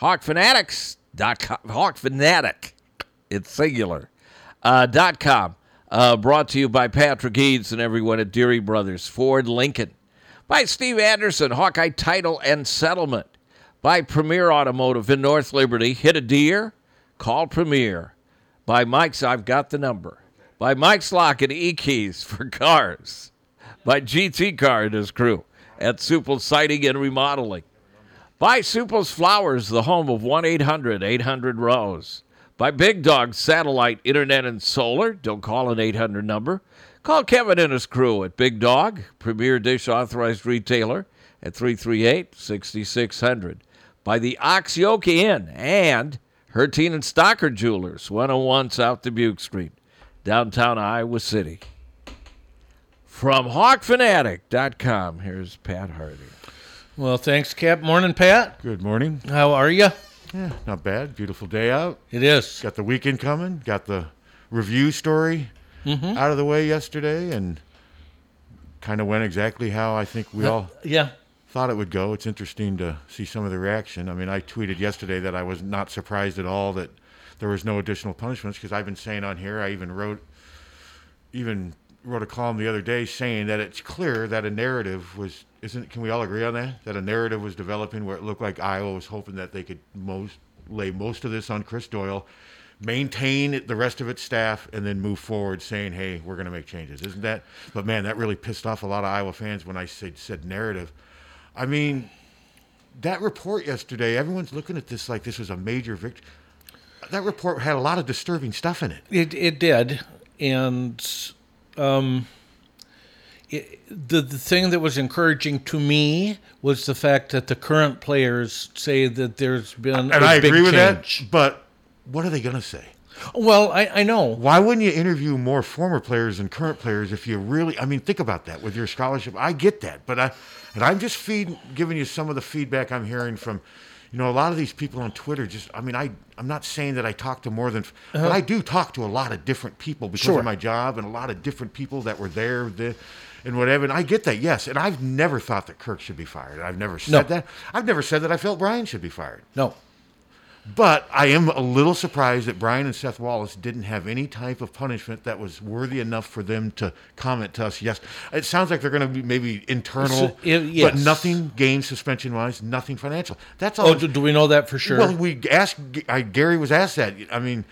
HawkFanatics.com. Hawk Fanatic, it's singular. Uh, dot com. Uh, brought to you by Patrick Eads and everyone at Deery Brothers Ford Lincoln. By Steve Anderson, Hawkeye Title and Settlement. By Premier Automotive in North Liberty. Hit a deer? Call Premier. By Mike's, I've got the number. By Mike's Lock and E Keys for cars. By GT Car and his crew at Supple Siding and Remodeling. By Sueppel's Flowers, the home of 1 800 800 Rose. By Big Dog Satellite Internet and Solar. Don't call an 800 number. Call Kevin and his crew at Big Dog, Premier Dish Authorized Retailer at 338 6600. By the Ox Yoke Inn and Herteen and Stocker Jewelers, 101 South Dubuque Street, downtown Iowa City. From HawkFanatic.com, here's Pat Hardy. Well, thanks, Cap. Morning, Pat. Good morning. How are you? Yeah, not bad. Beautiful day out. It is. Got the weekend coming. Got the review story Mm-hmm. out of the way yesterday, and kind of went exactly how I think we all Yeah. thought it would go. It's interesting to see some of the reaction. I mean, I tweeted yesterday that I was not surprised at all that there was no additional punishments because I've been saying on here. I even wrote, even wrote a column the other day saying that it's clear that a narrative was isn't. Can we all agree on that? That a narrative was developing where it looked like Iowa was hoping that they could most lay most of this on Chris Doyle. Maintain the rest of its staff and then move forward, saying, "Hey, we're going to make changes." Isn't that? But man, that really pissed off a lot of Iowa fans when I said said narrative. I mean, that report yesterday, everyone's looking at this like this was a major victory. That report had a lot of disturbing stuff in it. It it did, and um, it, the the thing that was encouraging to me was the fact that the current players say that there's been And a I big agree with change. that. But what are they going to say? Well, I, I know. Why wouldn't you interview more former players than current players if you really? I mean, think about that with your scholarship. I get that, but I, and I'm just feed, giving you some of the feedback I'm hearing from, you know, a lot of these people on Twitter. Just, I mean, I, I'm not saying that I talk to more than, but uh-huh. I do talk to a lot of different people because Sure. of my job and a lot of different people that were there, the, and whatever. And I get that, yes. And I've never thought that Kirk should be fired. I've never said No. that. I've never said that I felt Brian should be fired. No. But I am a little surprised that Brian and Seth Wallace didn't have any type of punishment that was worthy enough for them to comment to us. Yes, it sounds like they're going to be maybe internal, So, it- but nothing game suspension wise, nothing financial. That's oh, all. Oh, do, do we know that for sure? Well, we asked. I, Gary was asked that. I mean,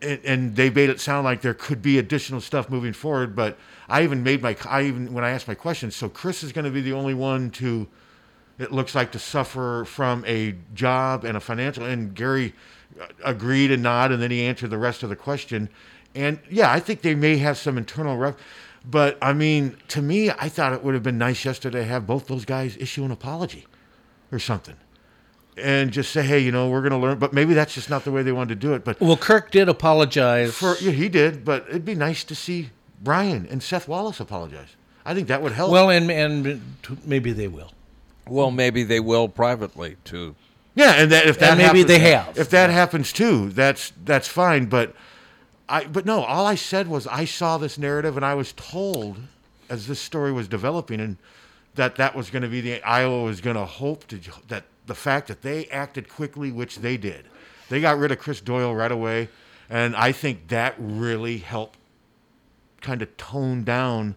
and, and they made it sound like there could be additional stuff moving forward. But I even made my. I even when I asked my question. So Chris is going to be the only one to. It looks like to suffer from a job and a financial. And Gary agreed and nodded, and then he answered the rest of the question. And yeah, I think they may have some internal ref. But I mean, to me, I thought it would have been nice yesterday to have both those guys issue an apology or something and just say, hey, you know, we're going to learn. But maybe that's just not the way they wanted to do it. But well, Kirk did apologize. for yeah, he did. But it'd be nice to see Brian and Seth Wallace apologize. I think that would help. well, and and maybe they will. Well, maybe they will privately too. yeah, and that if that And maybe happens- they have. If that happens too, that's that's fine. But I but no, all I said was I saw this narrative and I was told as this story was developing and that that was going to be the Iowa was going to hope to that the fact that they acted quickly, which they did, they got rid of Chris Doyle right away, and I think that really helped kind of tone down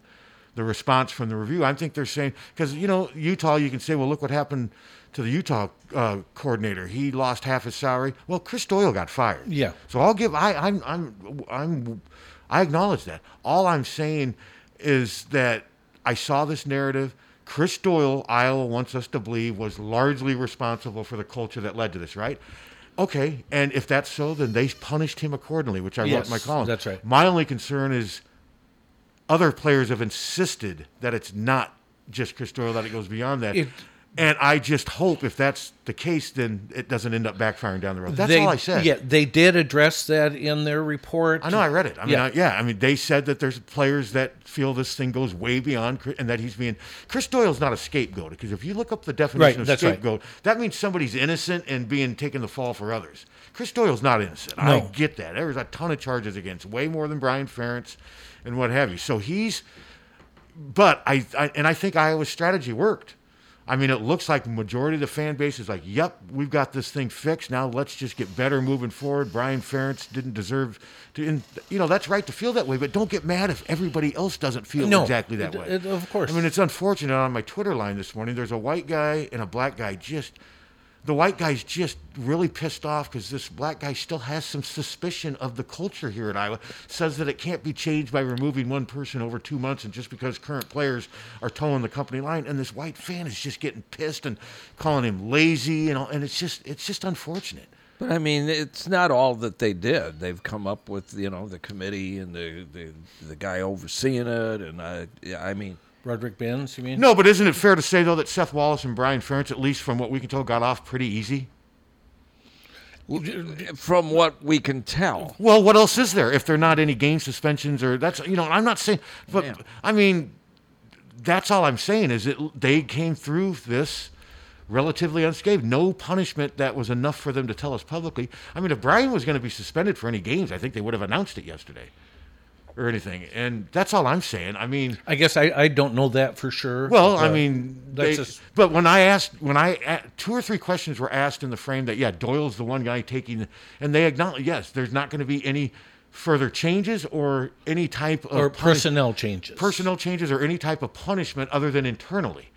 the response from the review. I think they're saying because you know Utah, you can say, well, look what happened to the Utah uh, coordinator. He lost half his salary. Well, Chris Doyle got fired. Yeah. So I'll give. I, I'm. I'm. I'm. I acknowledge that. All I'm saying is that I saw this narrative. Chris Doyle, Iowa wants us to believe, was largely responsible for the culture that led to this, right? Okay, and if that's so, then they punished him accordingly, which I wrote in my column. that's right. My only concern is other players have insisted that it's not just Chris Doyle, that it goes beyond that. It- and I just hope if that's the case, then it doesn't end up backfiring down the road. That's they, all I said. Yeah, they did address that in their report. I know I read it. I mean, Yeah. I, yeah. I mean, they said that there's players that feel this thing goes way beyond, Chris- and that he's being Chris Doyle's not a scapegoat because if you look up the definition Right, of that's right. scapegoat, that means somebody's innocent and being taken the fall for others. Chris Doyle's not innocent. I get that. There's a ton of charges against, way more than Brian Ferentz, and what have you. So he's, but I, I and I think Iowa's strategy worked. I mean, it looks like the majority of the fan base is like, "Yep, we've got this thing fixed. Now let's just get better moving forward." Brian Ferentz didn't deserve to, and, you know, that's right to feel that way, but don't get mad if everybody else doesn't feel No, exactly that it- way. it- of course. I mean, it's unfortunate on my Twitter line this morning. There's a white guy and a black guy just the white guy's just really pissed off because this black guy still has some suspicion of the culture here at Iowa. Says that it can't be changed by removing one person over two months, and just because current players are toeing the company line. And this white fan is just getting pissed and calling him lazy, and all, and it's just it's just unfortunate. But I mean, it's not all that they did. They've come up with you know the committee and the the, the guy overseeing it, and I I mean. Broderick Binns, you mean? No, but isn't it fair to say though that Seth Wallace and Brian Ferentz, at least from what we can tell, got off pretty easy? From what we can tell, Well, what else is there if there are not any game suspensions or that's you know I'm not saying, but Yeah. I mean that's all I'm saying is that they came through this relatively unscathed. No punishment that was enough for them to tell us publicly. I mean, if Brian was going to be suspended for any games, I think they would have announced it yesterday or anything. And that's all I'm saying. I mean, I guess I, I don't know that for sure. well, I uh, mean, that's they- but when I asked, when I two or three questions were asked in the frame that yeah, Doyle's the one guy taking, and they acknowledge yes, there's not going to be any further changes or any type of or punish- personnel changes. personnel changes or any type of punishment other than internally.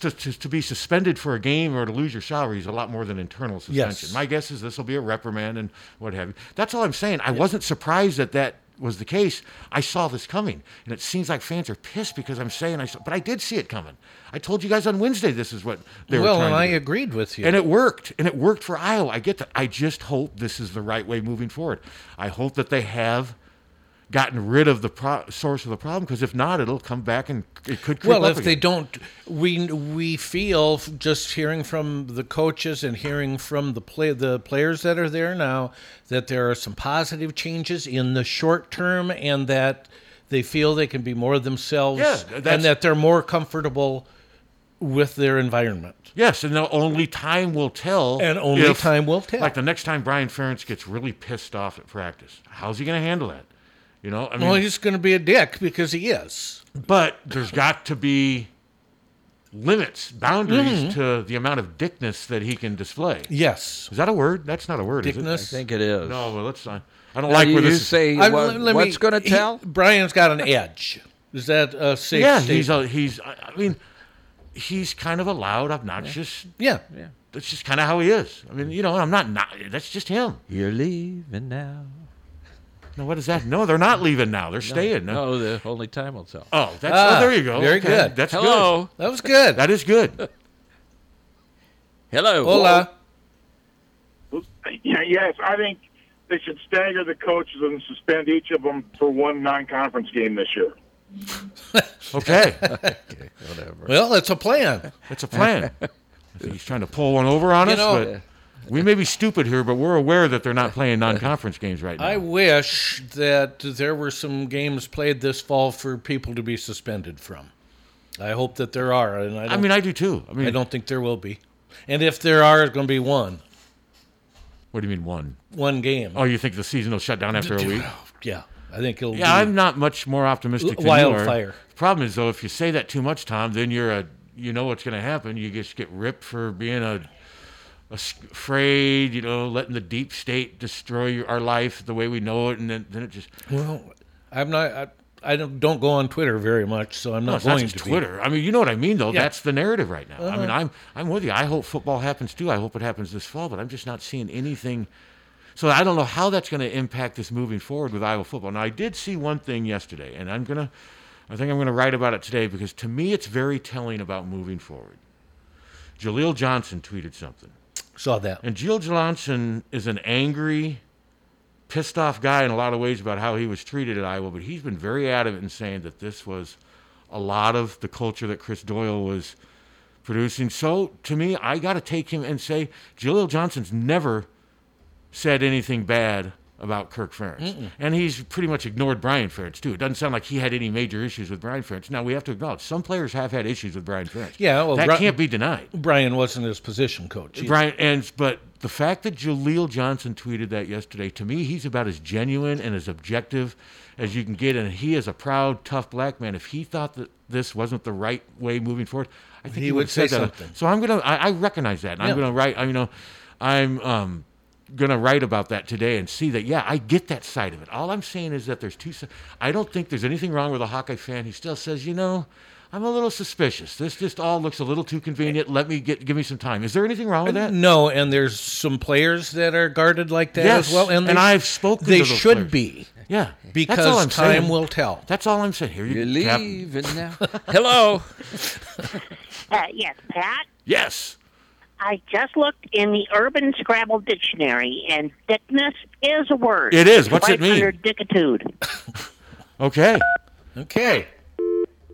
To, to, to be suspended for a game or to lose your salary is a lot more than internal suspension. Yes. My guess is this will be a reprimand and what have you. That's all I'm saying. I wasn't surprised at that was the case. I saw this coming, and it seems like fans are pissed because I'm saying I saw, but I did see it coming. I told you guys on Wednesday this is what they were well, and I do. agreed with you. And it worked. And it worked for Iowa. I get that. I just hope this is the right way moving forward. I hope that they have gotten rid of the pro- source of the problem because if not, it'll come back and it could well, if they don't, we we feel just hearing from the coaches and hearing from the play the players that are there now that there are some positive changes in the short term and that they feel they can be more themselves Yeah, and that they're more comfortable with their environment. Yes, and only time will tell. And only if- time will tell. Like the next time Brian Ferentz gets really pissed off at practice, how's he going to handle that? You know, I mean, Well, he's going to be a dick because he is. but there's got to be limits, boundaries Mm-hmm. to the amount of dickness that he can display. Yes. Is that a word? That's not a word. Is it? Dickness? I think it is. No, well, let's not. I don't Now, like you, where you this is. say what- let- let what's going to he- tell? Brian's got an edge. Is that a safe Yeah, statement? he's a, he's. I I mean, he's kind of a loud, obnoxious. yeah. yeah. That's just kind of how he is. I mean, you know, I'm not. not that's just him. You're leaving now. No, what is that? No, they're not leaving now. They're staying. No. No, the only time will tell. Oh, that's. Ah, oh, there you go. very Okay, good. That's Hello. That was good. good. That is good. Hello. Hola. Yeah, yes, I think they should stagger the coaches and suspend each of them for one non-conference game this year. Okay, okay. Whatever. Well, that's a plan. that's a plan. He's trying to pull one over on You us, know- but we may be stupid here, but we're aware that they're not playing non-conference games right now. I wish that there were some games played this fall for people to be suspended from. I hope that there are, and I, I mean, I do too. I mean, I don't think there will be. And if there are, it's going to be one, what do you mean one? one game. Oh, you think the season will shut down after a week? Yeah, I think it'll. Yeah, I'm not much more optimistic than Wildfire. are. Problem is, though, if you say that too much, Tom, then you're a you know what's going to happen. You just get ripped for being a, afraid, you know, letting the deep state destroy your, our life the way we know it, and then, then it just Well, I'm not. I, I don't, don't go on Twitter very much, so I'm not not going to be. Twitter. I mean, you know what I mean, though. Yeah. Uh-huh. That's the narrative right now. I mean, I'm I'm with you. I hope football happens too. I hope it happens this fall, but I'm just not seeing anything. So I don't know how that's going to impact this moving forward with Iowa football. Now I did see one thing yesterday, and I'm gonna, I think I'm gonna write about it today because to me it's very telling about moving forward. Jaleel Johnson tweeted something, Saw that. and Jaleel Johnson is an angry, pissed off guy in a lot of ways about how he was treated at Iowa, but he's been very adamant in saying that this was a lot of the culture that Chris Doyle was producing. So to me, I got to take him and say Jaleel Johnson's never said anything bad about Kirk Ferentz, and he's pretty much ignored Brian Ferentz too. It doesn't sound like he had any major issues with Brian Ferentz. Now we have to acknowledge some players have had issues with Brian Ferentz. Yeah, well, that Bri- can't be denied. Brian wasn't his position coach. Brian and but the fact that Jaleel Johnson tweeted that yesterday, to me, he's about as genuine and as objective as you can get, and he is a proud, tough black man. If he thought that this wasn't the right way moving forward, I think He he, would would say say that. something. So I'm gonna. I, I recognize that. And Yeah. I'm gonna write. I you know, I'm um gonna write about that today and see that. Yeah, I get that side of it. All I'm saying is that there's two. si- I don't think there's anything wrong with a Hawkeye fan who still says, you know. I'm a little suspicious. This just all looks a little too convenient. Let me get give me some time. Is there anything wrong with that? No, and there's some players that are guarded like that Yes, as well, and, and I've spoken They to those should players. be Yeah, because I'm time saying. will tell. That's all I'm saying. Here you You're Cap- leaving now. Hello. Uh, yes, Pat. Yes. I just looked in the Urban Scrabble Dictionary, and thickness is a word. It is. It's What's it mean? Under dickitude. Okay. Okay.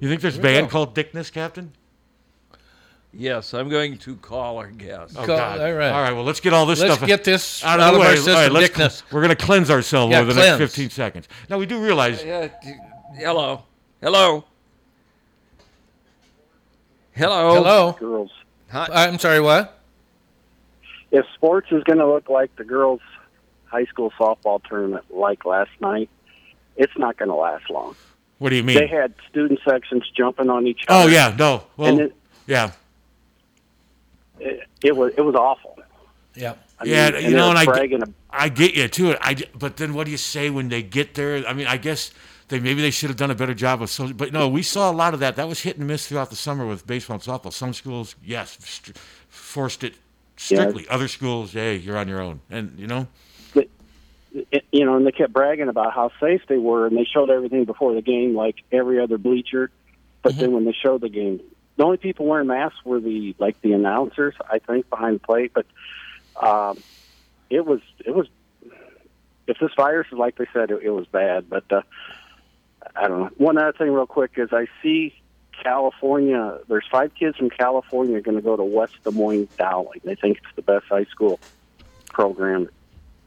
You think there's a band called Dickness, Captain? Yes, I'm going to call our guest. Oh, God. all right. All right. Well, let's get all this stuff. Let's stuff get this out out of, of the our way. system, All right, let's- Dickness. We're going to cleanse ourselves Yeah, over the next 15 seconds. Now, we do realize. Yeah, d- hello. Hello. Hello. Hello. girls. Hi. I'm sorry. What? If sports is going to look like the girls' high school softball tournament like last night, it's not going to last long. What do you mean? They had student sections jumping on each oh, other. oh yeah, no. Well, and it, yeah, it, it was it was awful. Yeah. I yeah. mean, you know, and they I get- I get you too. I j- but then what do you say when they get there? I mean, I guess they maybe they should have done a better job of so. But no, we saw a lot of that. That was hit and miss throughout the summer with baseball and softball. Some schools, yes, forced it strictly. Other schools, hey, you're on your own, and you know. it- you know, and they kept bragging about how safe they were, and they showed everything before the game, like every other bleacher. But Mm-hmm. then when they showed the game, the only people wearing masks were the like the announcers, I think, behind the plate. But um, it was it was if this virus is like they said, it, it was bad. But uh, I don't know. One other thing, real quick, is I see California. There's five kids from California going to go to West Des Moines Dowling. They think it's the best high school program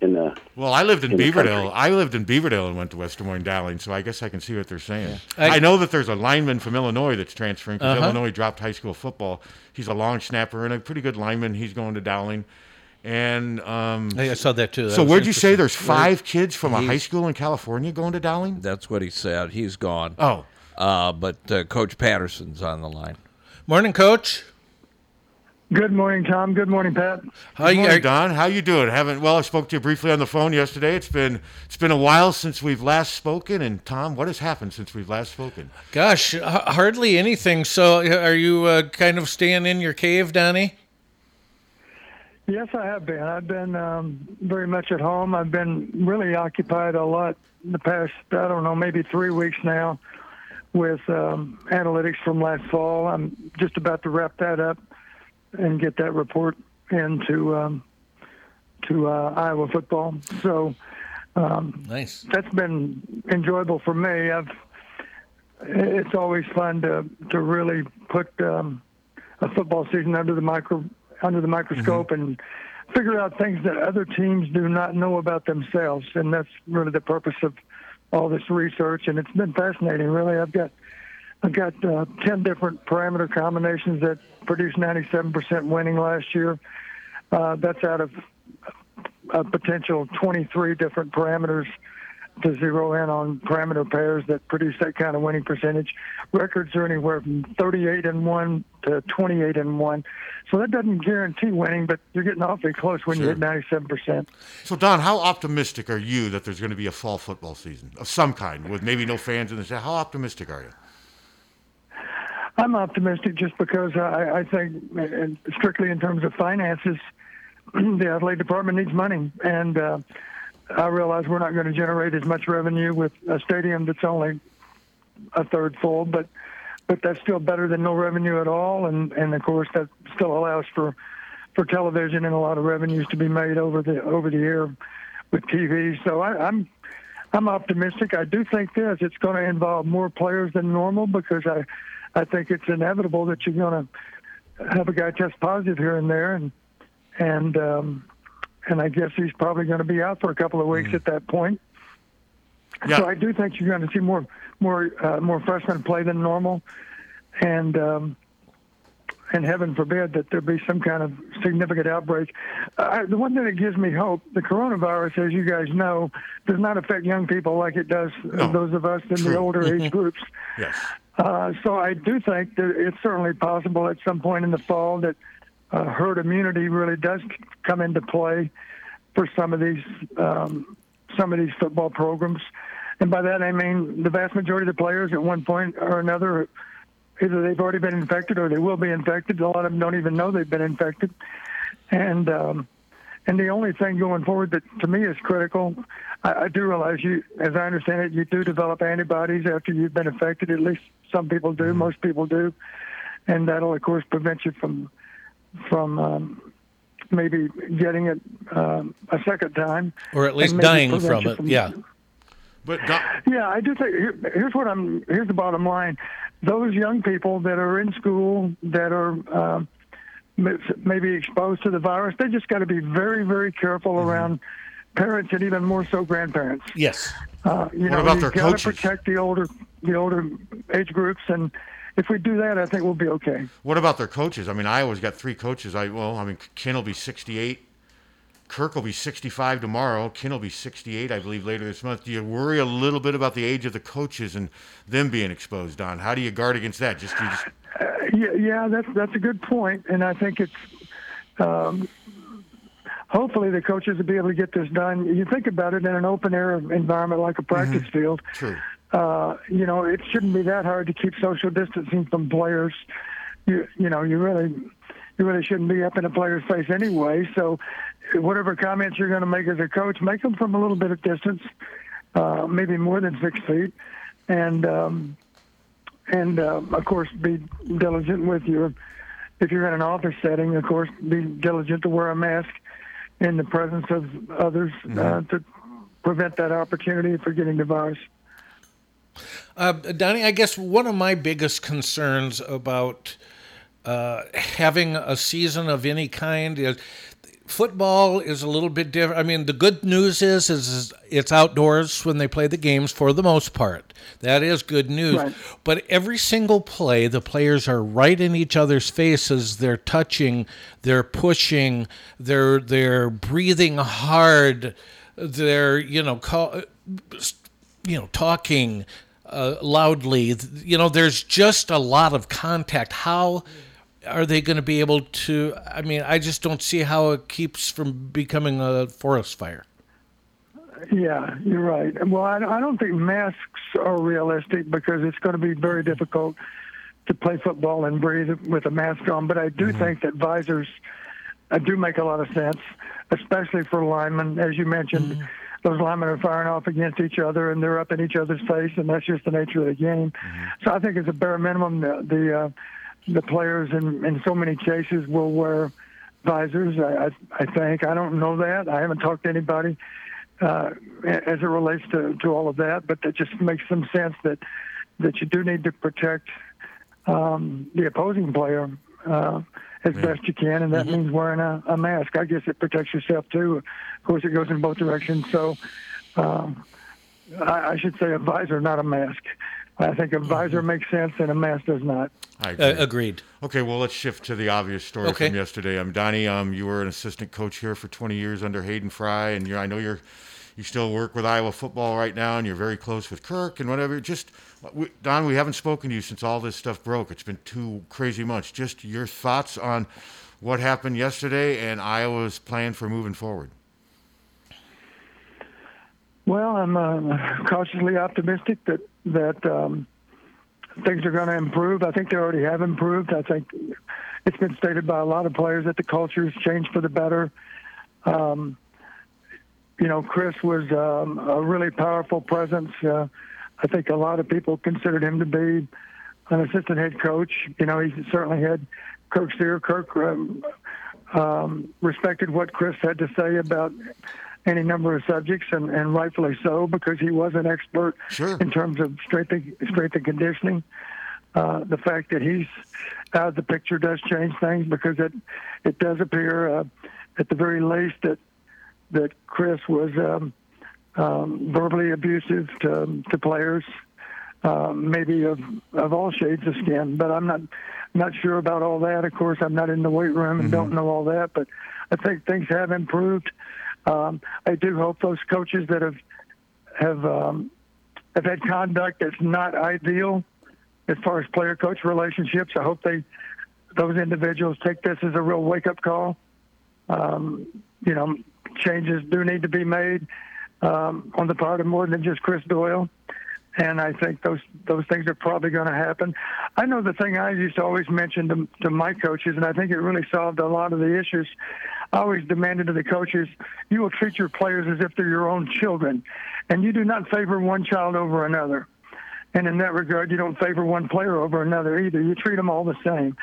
in the Well, I lived in in Beaverdale. I lived in Beaverdale and went to West Des Moines Dowling, so I guess I can see what they're saying. I- I, know that there's a lineman from Illinois that's transferring because Uh-huh. Illinois dropped high school football. He's a long snapper and a pretty good lineman. He's going to Dowling. And um, I saw that too. That so, where'd you say there's five kids from a high school in California going to Dowling? That's what he said. He's gone. Oh, Uh, but uh, Coach Patterson's on the line. Morning, Coach. Good morning, Tom. Good morning, Pat. How Good you? morning, are- Don. How you doing? Haven't well, I spoke to you briefly on the phone yesterday. It's been it's been a while since we've last spoken. And Tom, what has happened since we've last spoken? Gosh, h- hardly anything. So, are you uh, kind of staying in your cave, Donnie? Yes, I have been. I've been um, very much at home. I've been really occupied a lot the past, I don't know, maybe three weeks now with um, analytics from last fall. I'm just about to wrap that up and get that report into um, to uh, Iowa football. So um, Nice. that's been enjoyable for me. I've it's always fun to to really put um, a football season under the micro under the microscope and figure out things that other teams do not know about themselves, and that's really the purpose of all this research. And it's been fascinating, really. I've got I've got uh, ten different parameter combinations that produced 97% winning last year. Uh, that's out of a potential 23 different parameters to zero in on parameter pairs that produce that kind of winning percentage. Records are anywhere from 38 and 1 to 28 and 1. So that doesn't guarantee winning, but you're getting awfully close when you hit 97%. So, Don, how optimistic are you that there's going to be a fall football season of some kind with maybe no fans in the stadium? How optimistic are you? I'm optimistic just because I, I think, strictly in terms of finances, the athletic department needs money, and uh, I realize we're not going to generate as much revenue with a stadium that's only a third full, but but that's still better than no revenue at all, and and of course that still allows for for television and a lot of revenues to be made over the over the air with TV. So I, I'm I'm optimistic. I do think this it's going to involve more players than normal because I I think it's inevitable that you're going to have a guy test positive here and there, and and um, and I guess he's probably going to be out for a couple of weeks at that point. Yeah. So I do think you're going to see more more uh, more freshmen play than normal, and um, and heaven forbid that there be some kind of significant outbreak. Uh, the one thing that gives me hope: the coronavirus, as you guys know, does not affect young people like it does uh, No. those of us in True. the older age groups. Yes. Uh, so I do think that it's certainly possible at some point in the fall that uh, herd immunity really does come into play for some of these um, some of these football programs. And by that I mean the vast majority of the players at one point or another, either they've already been infected or they will be infected. A lot of them don't even know they've been infected. And um, and the only thing going forward that to me is critical, I, I do realize you, as I understand it, you do develop antibodies after you've been infected. At least some people do, most people do, and that'll of course prevent you from from um, maybe getting it um, a second time, or at least dying from you it. Yeah. But Don, Yeah, I do think here, here's what I'm. Here's the bottom line: those young people that are in school that are um, m- maybe exposed to the virus, they just got to be very, very careful Mm-hmm. around parents and even more so grandparents. Yes. Uh, you What know, about you've their got to coaches? protect the older, the older age groups, and if we do that, I think we'll be okay. what about their coaches? I mean, Iowa's got three coaches. I well, I mean, Ken will be 68. Kirk will be 65 tomorrow. Ken will be 68, I believe, later this month. Do you worry a little bit about the age of the coaches and them being exposed, Don? How do you guard against that? Just, you just Yeah, yeah, that's that's a good point, and I think it's. Um, hopefully, the coaches will be able to get this done. You think about it in an open air environment like a practice field. true. Uh, you know, it shouldn't be that hard to keep social distancing from players. You you know, you really you really shouldn't be up in a player's face anyway. So, whatever comments you're going to make as a coach, make them from a little bit of distance, uh, maybe more than six feet, and. Um, and uh, of course be diligent with your if you're in an office setting of course be diligent to wear a mask in the presence of others uh, to prevent that opportunity for getting the virus Uh, Donnie, I guess one of my biggest concerns about uh, having a season of any kind is football is a little bit different. I mean, the good news is, is it's outdoors when they play the games for the most part. That is good news. Right. But every single play, the players are right in each other's faces. They're touching, they're pushing, they're they're breathing hard. They're you know call, you know talking uh, loudly. You know, there's just a lot of contact. How are they going to be able to? I mean, I just don't see how it keeps from becoming a forest fire. yeah you're right well I, I don't think masks are realistic because it's going to be very difficult to play football and breathe with a mask on but i do think that visors uh, do make a lot of sense especially for linemen as you mentioned those linemen are firing off against each other and they're up in each other's face and that's just the nature of the game. So i think as a bare minimum the the, uh, the players in, in so many cases will wear visors I, I i think. I don't know that. I haven't talked to anybody uh, as it relates to, to all of that, but that just makes some sense that that you do need to protect um, the opposing player uh, as best you can, and that means wearing a, a mask. I guess it protects yourself too. Of course, it goes in both directions. So um, I, I should say a visor, not a mask. I think a visor makes sense and a mask does not. I agree. Uh, agreed. Okay, well, let's shift to the obvious story Okay. from yesterday. Um, Donnie, um, you were an assistant coach here for 20 years under Hayden Fry, and you're, I know you're you still work with Iowa football right now, and you're very close with Kirk and whatever. Just, we, Don, we haven't spoken to you since all this stuff broke. It's been two crazy months. Just your thoughts on what happened yesterday and Iowa's plan for moving forward. Well, I'm uh, cautiously optimistic that that um, things are going to improve. I think they already have improved. I think it's been stated by a lot of players that the culture has changed for the better. Um, you know, Chris was um, a really powerful presence. Uh, I think a lot of people considered him to be an assistant head coach. You know, he certainly had Kirk's ear. Kirk um, um, respected what Chris had to say about any number of subjects, and, and rightfully so, because he was an expert Sure. in terms of strength and, strength and conditioning. Uh, the fact that he's out of the picture does change things because it it does appear, uh, at the very least, that that Chris was um, um, verbally abusive to to players, um, maybe of of all shades of skin. But I'm not not sure about all that. Of course, I'm not in the weight room and don't know all that. But I think things have improved. Um, I do hope those coaches that have have um, have had conduct that's not ideal as far as player coach relationships. I hope they those individuals take this as a real wake up call. Um, you know, changes do need to be made um, on the part of more than just Chris Doyle. And I think those those things are probably going to happen. I know the thing I used to always mention to, to my coaches, and I think it really solved a lot of the issues. I always demanded of the coaches, you will treat your players as if they're your own children, and you do not favor one child over another. And in that regard, you don't favor one player over another either. You treat them all the same.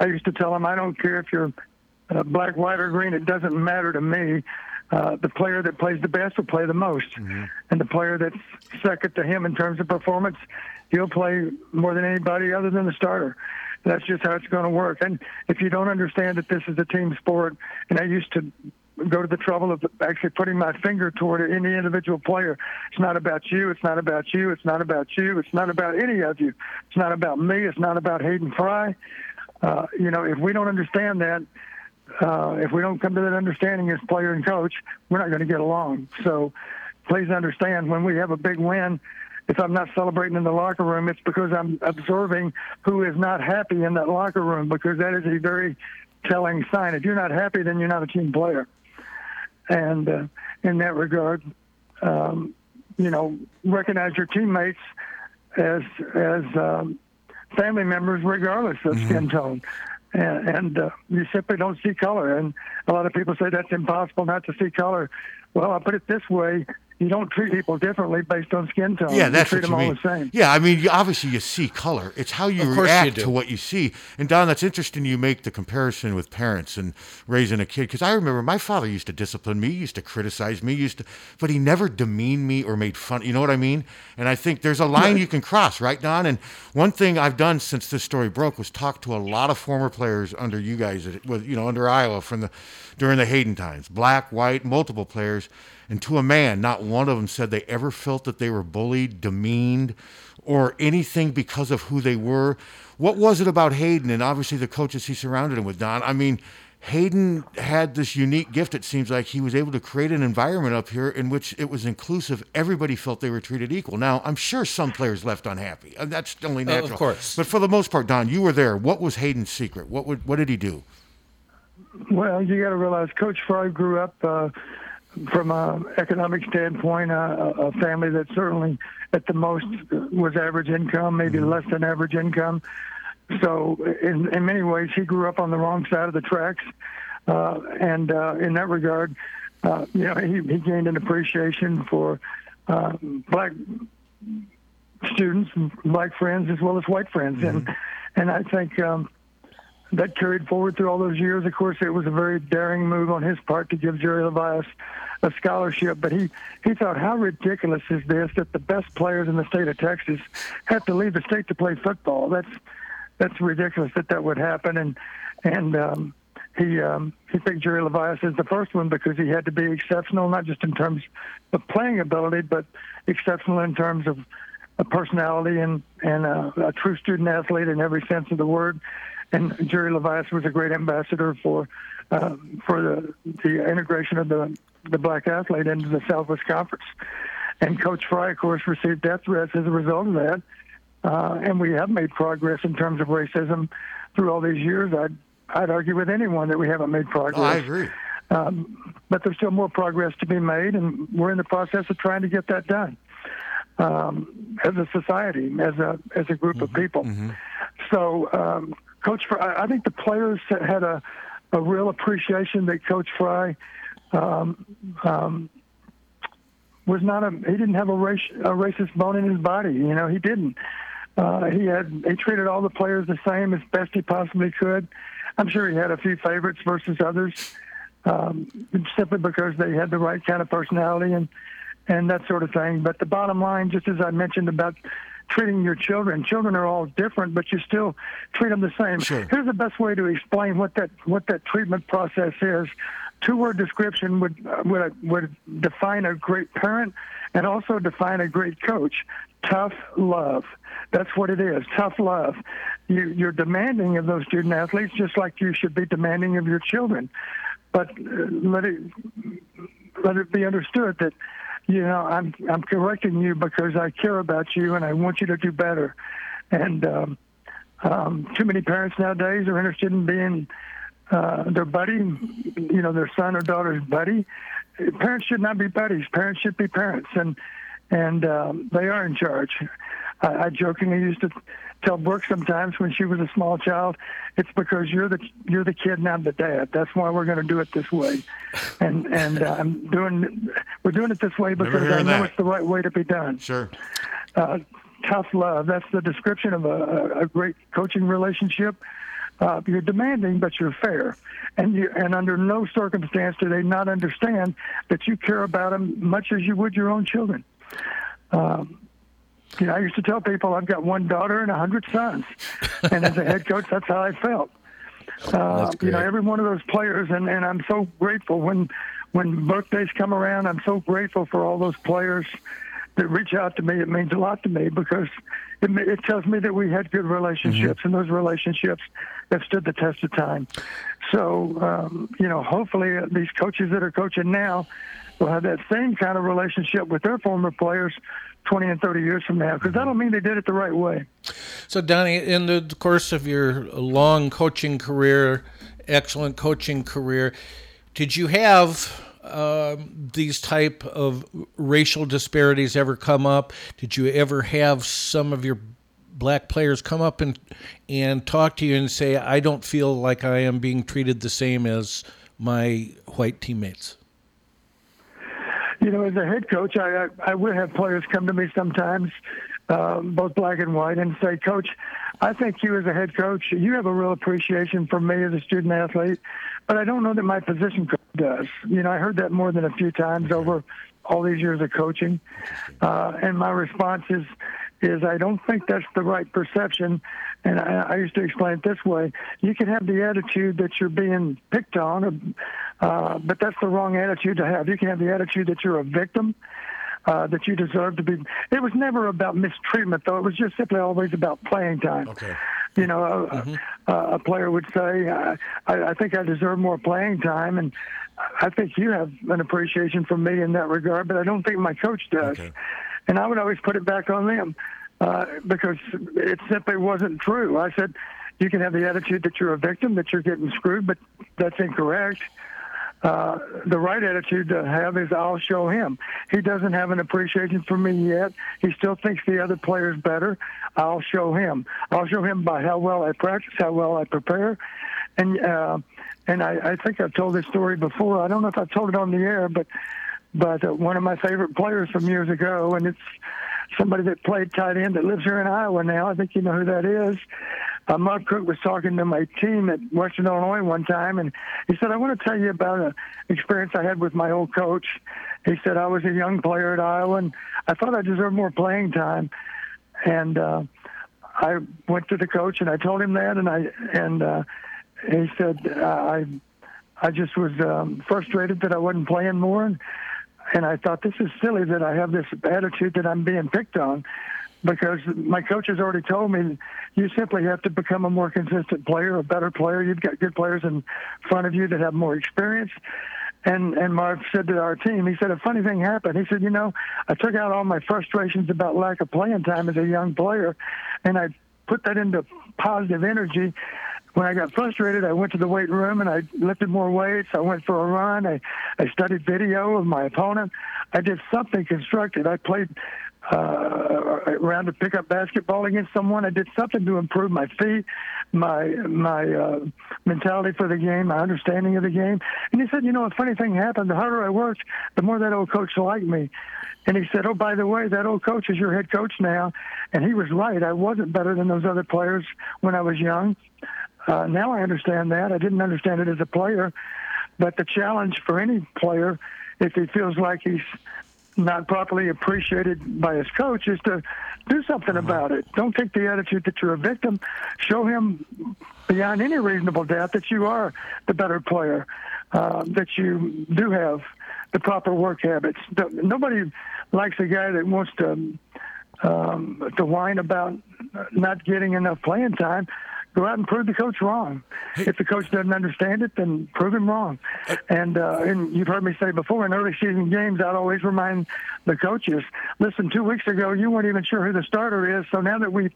I used to tell them, I don't care if you're uh, black, white, or green. It doesn't matter to me. Uh, the player that plays the best will play the most, mm-hmm. and the player that's second to him in terms of performance, he'll play more than anybody other than the starter. That's just how it's going to work. And if you don't understand that this is a team sport, and I used to go to the trouble of actually putting my finger toward any individual player. It's not about you. It's not about you. It's not about you. It's not about any of you. It's not about me. It's not about Hayden Fry. Uh, you know, if we don't understand that, uh, if we don't come to that understanding as player and coach, we're not going to get along. So please understand when we have a big win, if I'm not celebrating in the locker room, it's because I'm observing who is not happy in that locker room because that is a very telling sign. If you're not happy, then you're not a team player. And uh, in that regard, um, you know, recognize your teammates as as um, family members, regardless of mm-hmm. skin tone and, and uh, you simply don't see color. And a lot of people say that's impossible not to see color. Well, I put it this way: you don't treat people differently based on skin tone. Yeah, that's you treat what them you all mean. the same. Yeah, I mean, obviously you see color. It's how you react you to what you see. And Don, that's interesting. You make the comparison with parents and raising a kid because I remember my father used to discipline me, used to criticize me, used to, but he never demeaned me or made fun. You know what I mean? And I think there's a line you can cross, right, Don? And one thing I've done since this story broke was talk to a lot of former players under you guys, at- with you know, under Iowa from the during the Hayden times, black, white, multiple players. And to a man, not one of them said they ever felt that they were bullied, demeaned, or anything because of who they were. What was it about Hayden and obviously the coaches he surrounded him with, Don? I mean, Hayden had this unique gift. It seems like he was able to create an environment up here in which it was inclusive. Everybody felt they were treated equal. Now, I'm sure some players left unhappy. and That's only natural. of course. But for the most part, Don, you were there. What was Hayden's secret? What would, what did he do? Well, you got to realize Coach Fry grew up uh, from an economic standpoint, uh, a family that certainly, at the most, was average income, maybe less than average income. So, in, in many ways, he grew up on the wrong side of the tracks, uh, and uh, in that regard, uh, you know, he, he gained an appreciation for uh, black students, black friends, as well as white friends, and and I think. Um, that carried forward through all those years. Of course, it was a very daring move on his part to give Jerry LeVias a scholarship, but he, he thought, how ridiculous is this that the best players in the state of Texas have to leave the state to play football? That's that's ridiculous that that would happen, and and um, he um, he picked Jerry LeVias as the first one because he had to be exceptional, not just in terms of playing ability, but exceptional in terms of a personality and and uh, a true student athlete in every sense of the word. And Jerry LeVias was a great ambassador for uh, for the the integration of the the black athlete into the Southwest Conference. And Coach Fry, of course, received death threats as a result of that. Uh, and we have made progress in terms of racism through all these years. I'd I'd argue with anyone that we haven't made progress. Oh, I agree. Um, but there's still more progress to be made, and we're in the process of trying to get that done um, as a society, as a as a group of people. So, um, Coach Fry, I think the players had a a real appreciation that Coach Fry um, um, was not a he didn't have a, race, a racist bone in his body. You know, he didn't. Uh, he had he treated all the players the same as best he possibly could. I'm sure he had a few favorites versus others, um, simply because they had the right kind of personality and and that sort of thing. But the bottom line, just as I mentioned about treating your children, children are all different, but you still treat them the same. Sure. Here's the best way to explain what that what that treatment process is. Two word description would would would define a great parent and also define a great coach. Tough love. That's what it is. Tough love. You, you're demanding of those student athletes just like you should be demanding of your children. But uh, let it let it be understood that you know I'm I'm correcting you because I care about you and I want you to do better. and um, um, too many parents nowadays are interested in being uh, their buddy, you know, their son or daughter's buddy. Parents should not be buddies. Parents should be parents, and and um, they are in charge. I, I jokingly used to tell Brooke sometimes when she was a small child, it's because you're the you're the kid and I'm the dad. That's why we're going to do it this way, and and uh, I'm doing we're doing it this way because I know that. it's the right way to be done. Sure. Uh, tough love. That's the description of a, a great coaching relationship. Uh, you're demanding, but you're fair, and you and under no circumstance do they not understand that you care about them much as you would your own children. Um, you know, I used to tell people I've got one daughter and a hundred sons, and as a head coach, that's how I felt. Uh, you know, every one of those players, and, and I'm so grateful when when birthdays come around. I'm so grateful for all those players that reach out to me. It means a lot to me because it, it tells me that we had good relationships, and those relationships have stood the test of time. So, um, you know, hopefully these coaches that are coaching now will have that same kind of relationship with their former players 20 and 30 years from now because that'll mean they did it the right way. So, Donnie, in the course of your long coaching career, excellent coaching career, did you have um, these type of racial disparities ever come up? Did you ever have some of your black players come up and and talk to you and say, "I don't feel like I am being treated the same as my white teammates"? You know, as a head coach, I I, would have players come to me sometimes, um, both black and white, and say, "Coach, I think you as a head coach, you have a real appreciation for me as a student athlete, but I don't know that my position coach does." You know, I heard that more than a few times over all these years of coaching, uh, and my response is, is I don't think that's the right perception. And I, I used to explain it this way: you can have the attitude that you're being picked on, uh, but that's the wrong attitude to have. You can have the attitude that you're a victim, uh, that you deserve to be. It was never about mistreatment, though. It was just simply always about playing time. Okay. You know, a, a, a player would say, I, I I think I deserve more playing time, and I think you have an appreciation for me in that regard, but I don't think my coach does. Okay. And I would always put it back on them uh, because it simply wasn't true. I said, you can have the attitude that you're a victim, that you're getting screwed, but that's incorrect. Uh, the right attitude to have is I'll show him. He doesn't have an appreciation for me yet. He still thinks the other player's better. I'll show him. I'll show him by how well I practice, how well I prepare, and uh, and I, I think I've told this story before. I don't know if I've told it on the air, but but uh, one of my favorite players from years ago, and it's somebody that played tight end that lives here in Iowa now. I think you know who that is. Uh, Marv Cook was talking to my team at Western Illinois one time, and he said, "I want to tell you about an experience I had with my old coach." He said, "I was a young player at Iowa, and I thought I deserved more playing time." And uh, I went to the coach and I told him that, and I and uh, he said, uh, "I I just was um, frustrated that I wasn't playing more." And, and I thought this is silly that I have this attitude that I'm being picked on because my coach has already told me you simply have to become a more consistent player, a better player. You've got good players in front of you that have more experience. And and Marv said to our team, he said a funny thing happened. He said, you know, I took out all my frustrations about lack of playing time as a young player, and I put that into positive energy. When I got frustrated, I went to the weight room and I lifted more weights. I went for a run. I, I studied video of my opponent. I did something constructive. I played uh, around to pick up basketball against someone. I did something to improve my feet, my my uh, mentality for the game, my understanding of the game. And he said, you know, a funny thing happened. The harder I worked, the more that old coach liked me. And he said, oh, by the way, that old coach is your head coach now. And he was right. I wasn't better than those other players when I was young. Uh, now I understand that. I didn't understand it as a player. But the challenge for any player, if he feels like he's not properly appreciated by his coach, is to do something about it. Don't take the attitude that you're a victim. Show him beyond any reasonable doubt that you are the better player, uh, that you do have the proper work habits. Nobody likes a guy that wants to um, to whine about not getting enough playing time. Go out and prove the coach wrong. If the coach doesn't understand it, then prove him wrong. And uh, and you've heard me say before in early season games, I'd always remind the coaches, listen, two weeks ago you weren't even sure who the starter is. So now that we've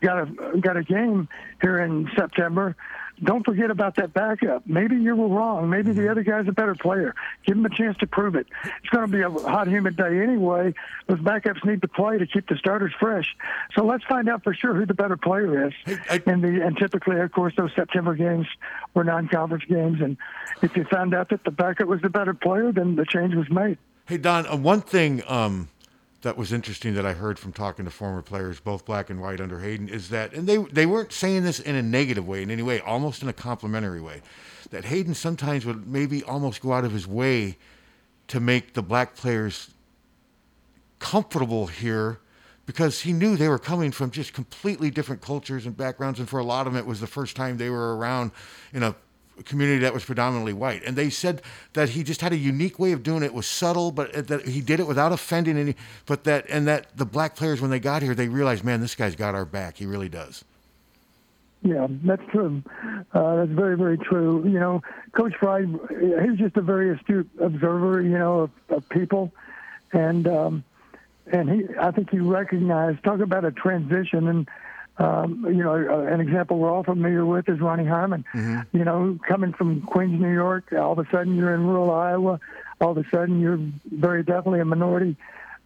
got a got a game here in September, don't forget about that backup. Maybe you were wrong. Maybe the other guy's a better player. Give him a chance to prove it. It's going to be a hot, humid day anyway. Those backups need to play to keep the starters fresh. So let's find out for sure who the better player is. I- and the and typically, of course, those September games were non-conference games. And if you found out that the backup was the better player, then the change was made. Hey Don, uh, one thing um, that was interesting that I heard from talking to former players, both black and white under Hayden, is that, and they they weren't saying this in a negative way in any way, almost in a complimentary way, that Hayden sometimes would maybe almost go out of his way to make the black players comfortable here because he knew they were coming from just completely different cultures and backgrounds and for a lot of them it was the first time they were around in a community that was predominantly white and they said that he just had a unique way of doing it, it was subtle but that he did it without offending any but that and that the black players when they got here they realized man this guy's got our back he really does Yeah, that's true. Uh, that's very, very true. You know, Coach Fry, he's just a very astute observer, you know, of, of people, and um, and he, I think he recognized. Talk about a transition, and um, you know, uh, an example we're all familiar with is Ronnie Harmon. You know, coming from Queens, New York, all of a sudden you're in rural Iowa. All of a sudden you're very definitely a minority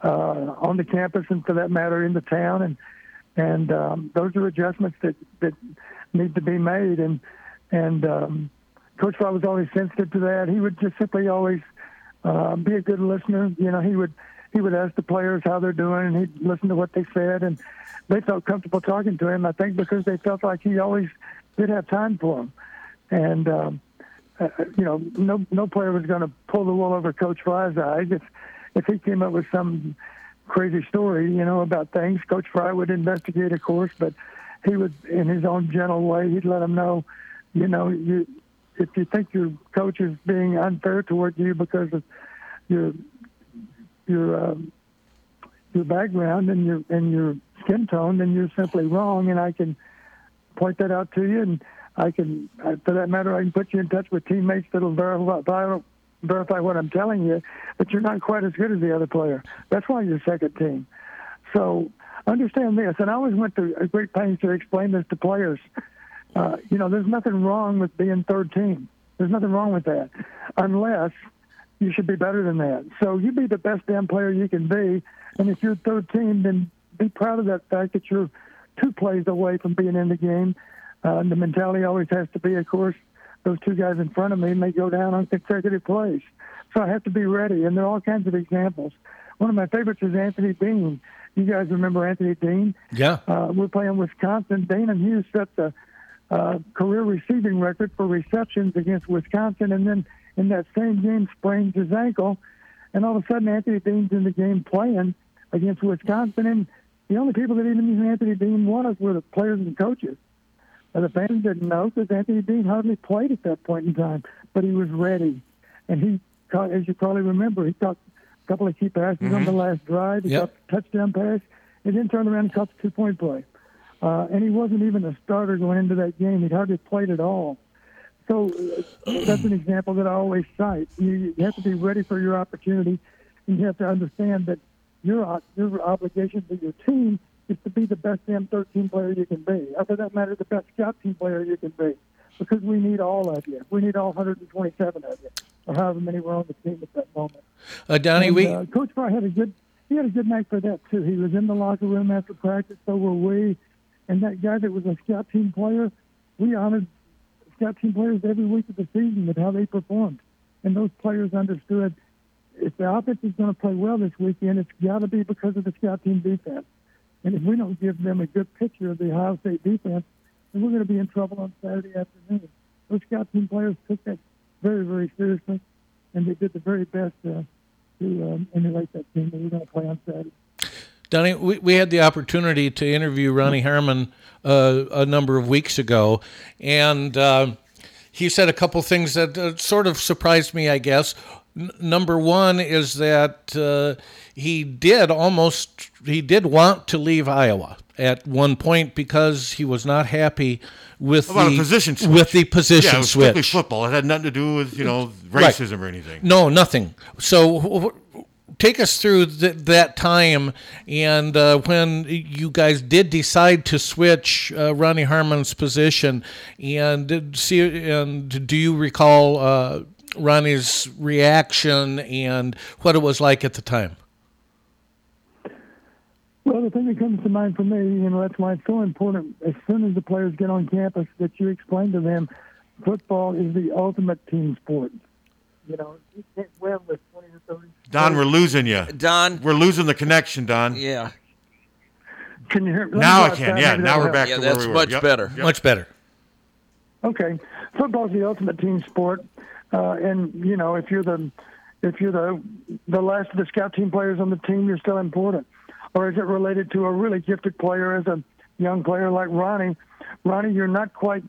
uh, on the campus, and for that matter, in the town, and and um, those are adjustments that that need to be made. And and um, Coach Fry was always sensitive to that. He would just simply always uh, be a good listener. You know, he would he would ask the players how they're doing, and he'd listen to what they said, and they felt comfortable talking to him. I think because they felt like he always did have time for them, and. Um, uh, you know, no no player was going to pull the wool over Coach Fry's eyes if if he came up with some crazy story, you know, about things. Coach Fry would investigate, of course, but he would, in his own gentle way, he'd let them know, you know, you if you think your coach is being unfair toward you because of your your um, your background and your and your skin tone, then you're simply wrong, and I can point that out to you, and I can, uh, for that matter, I can put you in touch with teammates that'll verify verify what I'm telling you, but you're not quite as good as the other player. That's why you're second team. So understand this, and I always went to great pains to explain this to players. Uh, you know, there's nothing wrong with being third team. There's nothing wrong with that, unless you should be better than that. So you be the best damn player you can be, and if you're third team, then be proud of that fact that you're two plays away from being in the game. Uh, the mentality always has to be, of course, those two guys in front of me may go down on consecutive plays. So I have to be ready, and there are all kinds of examples. One of my favorites is Anthony Dean. You guys remember Anthony Dean? Yeah. Uh, we're playing Wisconsin. Dana Hughes set the uh, career receiving record for receptions against Wisconsin, and then in that same game sprains his ankle, and all of a sudden Anthony Dean's in the game playing against Wisconsin, and the only people that even knew Anthony Dean was were the players and coaches. Uh, the fans didn't know because Anthony Dean hardly played at that point in time, but he was ready, and he caught, as you probably remember, he caught a couple of key passes on the last drive. He Yep. caught a touchdown pass, and then turned around and caught the two-point play. Uh, and he wasn't even a starter going into that game. He'd hardly played at all. So uh, that's an example that I always cite. You, you have to be ready for your opportunity, and you have to understand that your your obligation to your team is to be the best damn 13 player you can be. Or for that matter, the best scout team player you can be, because we need all of you. We need all 127 of you, or however many were on the team at that moment. Uh, Donnie, And, we uh, Coach Fry had a good he had a good night for that too. He was in the locker room after practice, so were we. And that guy that was a scout team player, we honored scout team players every week of the season with how they performed. And those players understood if the offense is going to play well this weekend, it's got to be because of the scout team defense. And if we don't give them a good picture of the Ohio State defense, then we're going to be in trouble on Saturday afternoon. Those scout team players took that very, very seriously, and they did the very best uh, to um, emulate that team that we're going to play on Saturday. Donnie, we, we had the opportunity to interview Ronnie Harmon uh, a number of weeks ago, and uh, he said a couple things that uh, sort of surprised me, I guess. N- number one is that uh, he did almost he did want to leave Iowa at one point because he was not happy with About the position switch. with the position yeah, it was strictly switch. football. It had nothing to do with you know Right. racism or anything. No, nothing. So take us through th- that time and uh, when you guys did decide to switch uh, Ronnie Harmon's position, and see and do you recall uh, Ronnie's reaction and what it was like at the time? Well, the thing that comes to mind for me, you know, that's why it's so important. As soon as the players get on campus, that you explain to them, football is the ultimate team sport. You know, you can't win with twenty or thirty. Don, we're losing you. Don, We're losing the connection, Don. yeah, Can you hear? me Now I can. Yeah, now we're back Yeah, to where that's we were. much Yep. better. Yep. Much better. Okay, football's the ultimate team sport, uh, and you know if you're the if you're the the last of the scout team players on the team, you're still important. Or is it related to a really gifted player as a young player like Ronnie? Ronnie, you're not quite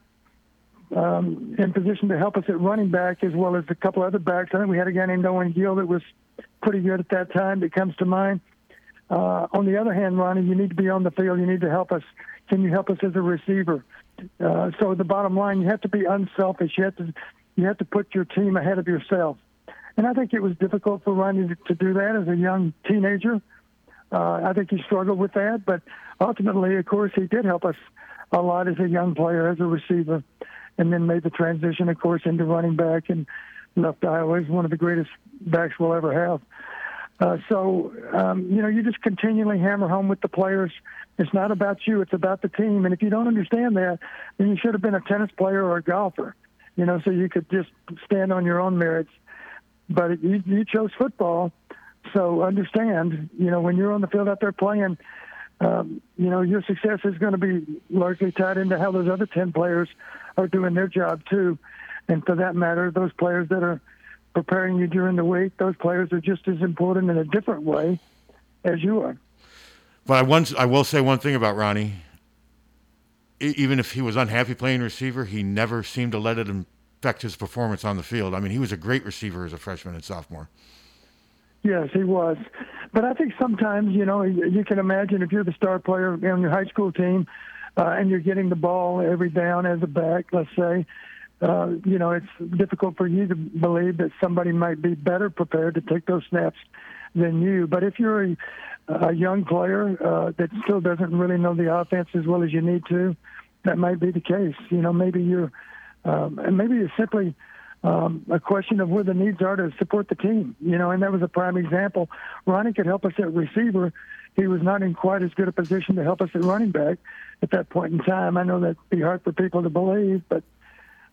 um, in position to help us at running back as well as a couple other backs. I think we had a guy named Owen Gill that was pretty good at that time that comes to mind. Uh, on the other hand, Ronnie, you need to be on the field. You need to help us. Can you help us as a receiver? Uh, so the bottom line, you have to be unselfish. You have to you have to put your team ahead of yourself. And I think it was difficult for Ronnie to, do that as a young teenager. Uh, I think he struggled with that, but ultimately, of course, he did help us a lot as a young player, as a receiver, and then made the transition, of course, into running back and left Iowa as one of the greatest backs we'll ever have. Uh, so, um, you know, you just continually hammer home with the players. It's not about you, it's about the team. And if you don't understand that, then you should have been a tennis player or a golfer, you know, so you could just stand on your own merits. But you, you chose football. So understand, you know, when you're on the field out there playing, um, you know, your success is going to be largely tied into how those other 10 players are doing their job, too. And for that matter, those players that are preparing you during the week, those players are just as important in a different way as you are. But I once I will say one thing about Ronnie. Even if he was unhappy playing receiver, he never seemed to let it affect his performance on the field. I mean, he was a great receiver as a freshman and sophomore. Yes, he was. But I think sometimes, you know, you can imagine if you're the star player on your high school team uh, and you're getting the ball every down as a back, let's say, uh, you know, it's difficult for you to believe that somebody might be better prepared to take those snaps than you. But if you're a, a young player uh, that still doesn't really know the offense as well as you need to, that might be the case. You know, maybe you're, um, and maybe it's simply um, a question of where the needs are to support the team. You know, and that was a prime example. Ronnie could help us at receiver. He was not in quite as good a position to help us at running back at that point in time. I know that'd be hard for people to believe, but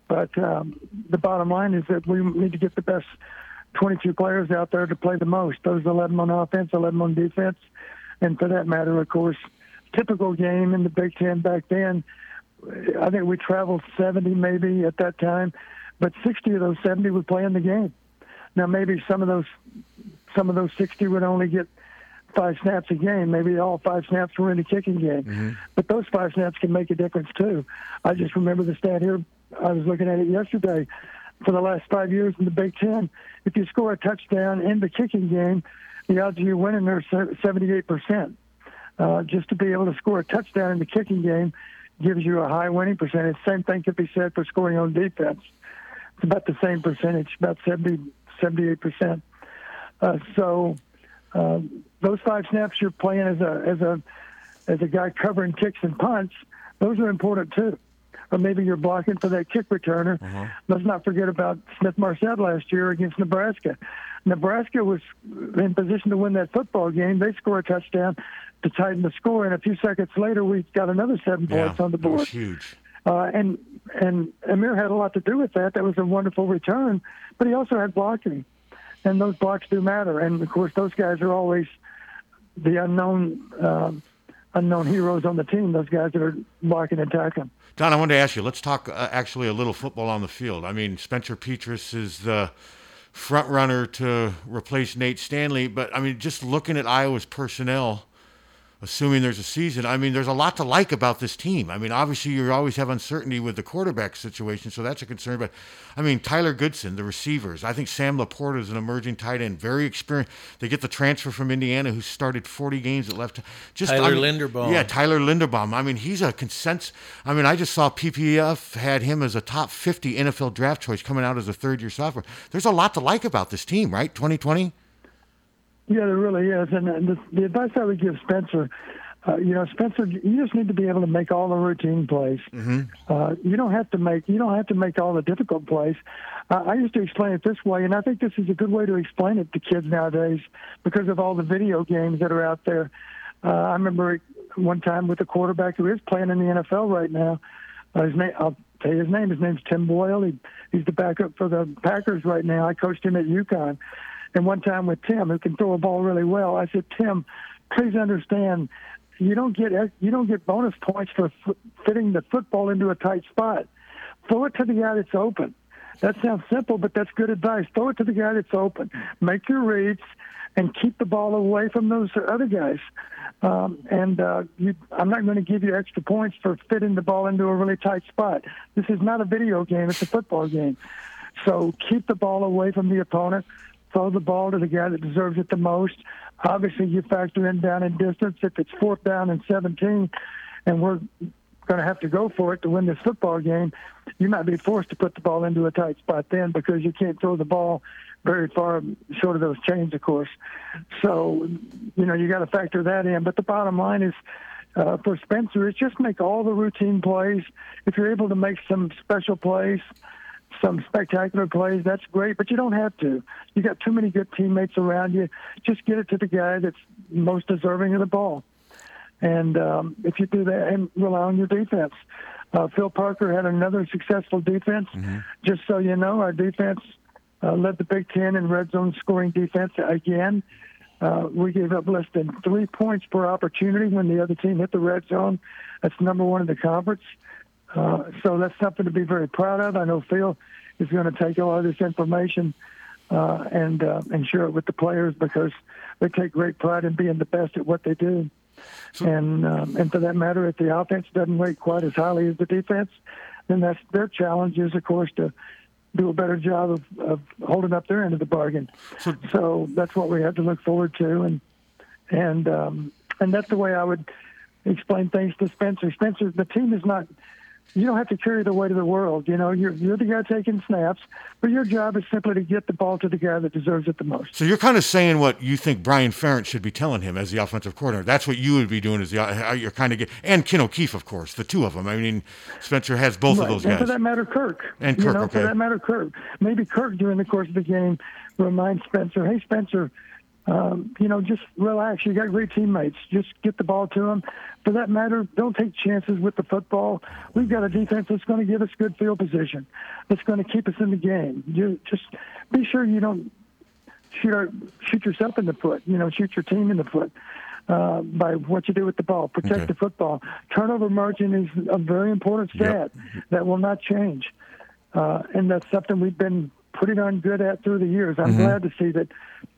but um, the bottom line is that we need to get the best 22 players out there to play the most. Those 11 on offense, 11 on defense, and for that matter, of course, typical game in the Big Ten back then. I think we traveled 70 maybe at that time, but 60 of those 70 would play in the game. Now maybe some of those some of those 60 would only get five snaps a game. Maybe all five snaps were in the kicking game. Mm-hmm. But those five snaps can make a difference too. I just remember the stat here. I was looking at it yesterday. For the last five years in the Big Ten, if you score a touchdown in the kicking game, the odds of you winning are 78%. Uh, just to be able to score a touchdown in the kicking game gives you a high winning percentage. Same thing could be said for scoring on defense. It's about the same percentage, about 70, 78%. Uh, so uh, those five snaps you're playing as a as a as a guy covering kicks and punts, those are important too. Or maybe you're blocking for that kick returner. Let's not forget about Smith-Marsette last year against Nebraska. Nebraska was in position to win that football game. They score a touchdown to tighten the score, and a few seconds later, we got another seven points on the board. that was huge. Uh, and and Ihmir had a lot to do with that. That was a wonderful return, but he also had blocking, and those blocks do matter. And of course, those guys are always the unknown um, unknown heroes on the team. Those guys that are blocking and tackling. Don, I wanted to ask you. Let's talk uh, actually a little football on the field. I mean, Spencer Petras is the front runner to replace Nate Stanley, but I mean, just looking at Iowa's personnel, assuming there's a season. I mean, there's a lot to like about this team. I mean, obviously you always have uncertainty with the quarterback situation, so that's a concern. But I mean, Tyler Goodson, the receivers. I think Sam LaPorta is an emerging tight end, very experienced. They get the transfer from Indiana, who started 40 games at left. Just Tyler I mean, Linderbaum. Yeah, Tyler Linderbaum. I mean, he's a consensus. I mean, I just saw PFF had him as a top 50 NFL draft choice coming out as a third year sophomore. There's a lot to like about this team, right? 2020. Yeah, there really is. And, and the, the advice I would give Spencer, uh, you know, Spencer, you just need to be able to make all the routine plays. Mm-hmm. Uh, you don't have to make you don't have to make all the difficult plays. Uh, I used to explain it this way, and I think this is a good way to explain it to kids nowadays because of all the video games that are out there. Uh, I remember one time with a quarterback who is playing in the NFL right now. Uh, his name, I'll tell you his name. His name's Tim Boyle. He, he's the backup for the Packers right now. I coached him at UConn. And one time with Tim, who can throw a ball really well, I said, Tim, please understand, you don't get you don't get bonus points for fitting the football into a tight spot. Throw it to the guy that's open. That sounds simple, but that's good advice. Throw it to the guy that's open. Make your reads and keep the ball away from those other guys. Um, and uh, you, I'm not going to give you extra points for fitting the ball into a really tight spot. This is not a video game; it's a football game. So keep the ball away from the opponent throw the ball to the guy that deserves it the most. Obviously, you factor in down in distance. If it's fourth down and 17, and we're going to have to go for it to win this football game, you might be forced to put the ball into a tight spot then because you can't throw the ball very far short of those chains, of course. So, you know, you got to factor that in. But the bottom line is, uh, for Spencer, is just make all the routine plays. If you're able to make some special plays, some spectacular plays, that's great, but you don't have to. You got too many good teammates around you. Just get it to the guy that's most deserving of the ball. And um, if you do that, and rely on your defense. Uh, Phil Parker had another successful defense. Mm-hmm. Just so you know, our defense uh, led the Big Ten in red zone scoring defense again. Uh, we gave up less than three points per opportunity when the other team hit the red zone. That's number one in the conference. Uh, so that's something to be very proud of. I know Phil is going to take all of this information uh, and uh, and share it with the players because they take great pride in being the best at what they do. and um, and for that matter, if the offense doesn't rate quite as highly as the defense, then that's their challenge is, of course, to do a better job of, of holding up their end of the bargain. So, so that's what we have to look forward to, and and um, and that's the way I would explain things to Spencer. Spencer, the team is not you don't have to carry the weight of the world. You know, you're you're the guy taking snaps, but your job is simply to get the ball to the guy that deserves it the most. So you're kind of saying what you think Brian Ferentz should be telling him as the offensive coordinator. That's what you would be doing as the uh, you're kind of get, and Ken O'Keefe, of course, the two of them. I mean, Spencer has both right. of those and guys. for that matter, Kirk. And you know, okay. For that matter, Kirk. Maybe Kirk during the course of the game reminds Spencer, "Hey, Spencer." Um, you know, just relax. You got great teammates. Just get the ball to them. For that matter, don't take chances with the football. We've got a defense that's going to give us good field position. That's going to keep us in the game. You just be sure you don't shoot our, shoot yourself in the foot. You know, shoot your team in the foot. Uh, by what you do with the ball, protect Okay. the football. Turnover margin is a very important stat that will not change, uh, and that's something we've been pretty darn good at through the years. I'm glad to see that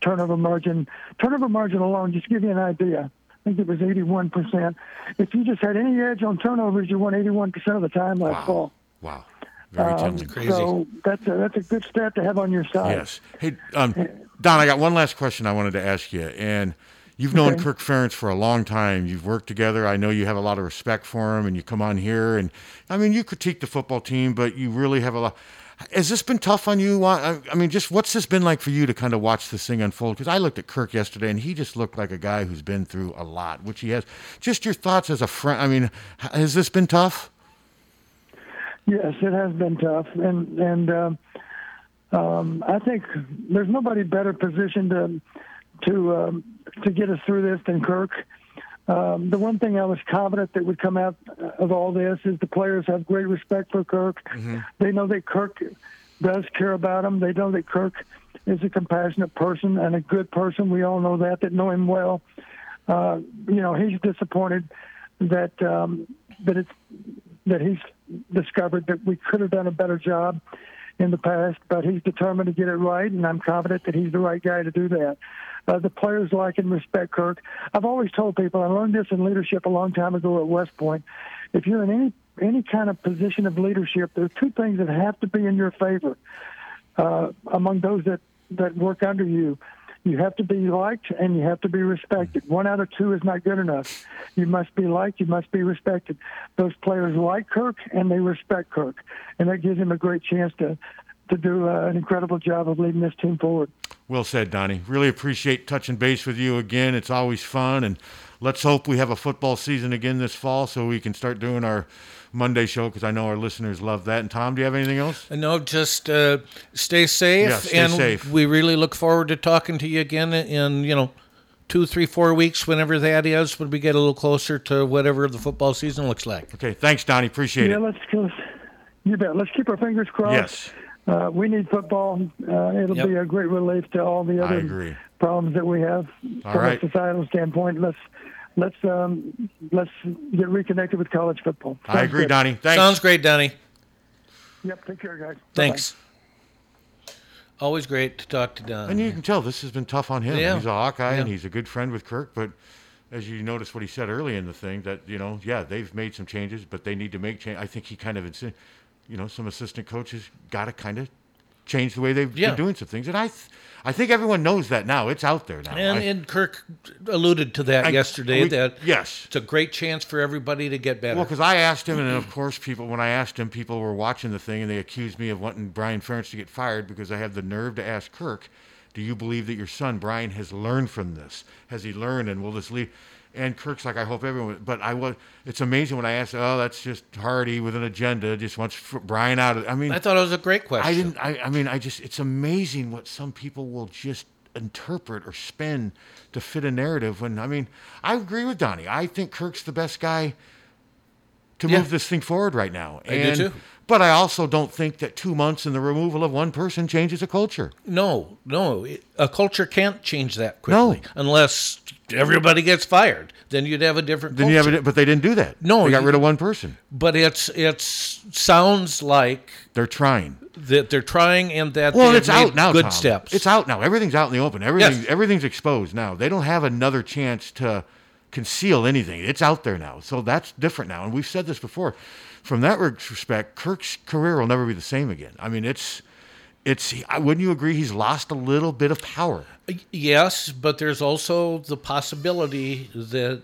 turnover margin, turnover margin alone, just to give you an idea. I think it was 81%. If you just had any edge on turnovers, you won 81% of the time last fall. wow, very Um, telling. crazy. So that's a, that's a good stat to have on your side. Yes. Hey, um, Don, I got one last question I wanted to ask you. And you've known Okay. Kirk Ferentz for a long time. You've worked together. I know you have a lot of respect for him, and you come on here. And I mean, you critique the football team, but you really have a lot. Has this been tough on you? I mean, just what's this been like for you to kind of watch this thing unfold? Because I looked at Kirk yesterday, and he just looked like a guy who's been through a lot, which he has. Just your thoughts as a friend. I mean, has this been tough? Yes, it has been tough, and and um, um, I think there's nobody better positioned to to um, to get us through this than Kirk. Um, the one thing I was confident that would come out of all this is the players have great respect for Kirk. They know that Kirk does care about them. They know that Kirk is a compassionate person and a good person. We all know that, that know him well. Uh, you know, he's disappointed that um, that it's that he's discovered that we could have done a better job in the past, but he's determined to get it right, and I'm confident that he's the right guy to do that. Uh, the players like and respect Kirk. I've always told people, I learned this in leadership a long time ago at West Point. If you're in any any kind of position of leadership, there are two things that have to be in your favor uh, among those that, that work under you. You have to be liked and you have to be respected. One out of two is not good enough. You must be liked, you must be respected. Those players like Kirk and they respect Kirk, and that gives him a great chance to to do uh, an incredible job of leading this team forward. Well said, Donnie. Really appreciate touching base with you again. It's always fun, and let's hope we have a football season again this fall so we can start doing our Monday show because I know our listeners love that. And Tom, do you have anything else? No, just uh, stay safe, Yeah, stay and safe. we really look forward to talking to you again in you know two, three, four weeks, whenever that is, when we get a little closer to whatever the football season looks like. Okay, thanks, Donnie. Appreciate yeah, it. let's, let's you bet. Let's keep our fingers crossed. Yes, Uh, we need football. Uh, it'll Yep. be a great relief to all the other problems that we have All from right. a societal standpoint. Let's let's um, let's get reconnected with college football. I agree, good. Donnie. Thanks. Sounds great, Donnie. Yep. Take care, guys. Bye-bye. Thanks. Always great to talk to Don. And you can tell this has been tough on him. Yeah. He's a Hawkeye and he's a good friend with Kirk, but as you notice what he said early in the thing, that you know, yeah, they've made some changes, but they need to make change. I think he kind of, insi- you know, some assistant coaches got to kind of change the way they've Yeah. been doing some things, and I, th- I think everyone knows that now. It's out there now. and, I- and Kirk alluded to that I- yesterday we- that yes. it's a great chance for everybody to get better. Well, because I asked him, and of course, people when I asked him, people were watching the thing, and they accused me of wanting Brian Ferentz to get fired because I had the nerve to ask Kirk, "Do you believe that your son Brian has learned from this? Has he learned, and will this lead?" And Kirk's like, "I hope everyone." But I was. It's amazing when I asked, "Oh, that's just Hardy with an agenda, just wants Brian out." of I mean, I thought it was a great question. I didn't. I, I mean, I just. It's amazing what some people will just interpret or spin to fit a narrative. When I mean, I agree with Donnie. I think Kirk's the best guy to Yeah. move this thing forward right now. I do too. But I also don't think that two months and the removal of one person changes a culture. No, no. A culture can't change that quickly No. unless everybody gets fired. Then you'd have a different Then culture. you have it, but they didn't do that. No, they got you- rid of one person. but it's it's sounds like They're trying. that they're trying and that Well, it's out now. Good Tom. steps. It's out now. Everything's out in the open. Everything, Yes. everything's exposed now. They don't have another chance to conceal anything. It's out there now. So that's different now. And we've said this before. From that respect, Kirk's career will never be the same again. I mean, it's, it's. Wouldn't you agree? He's lost a little bit of power. Yes, but there's also the possibility that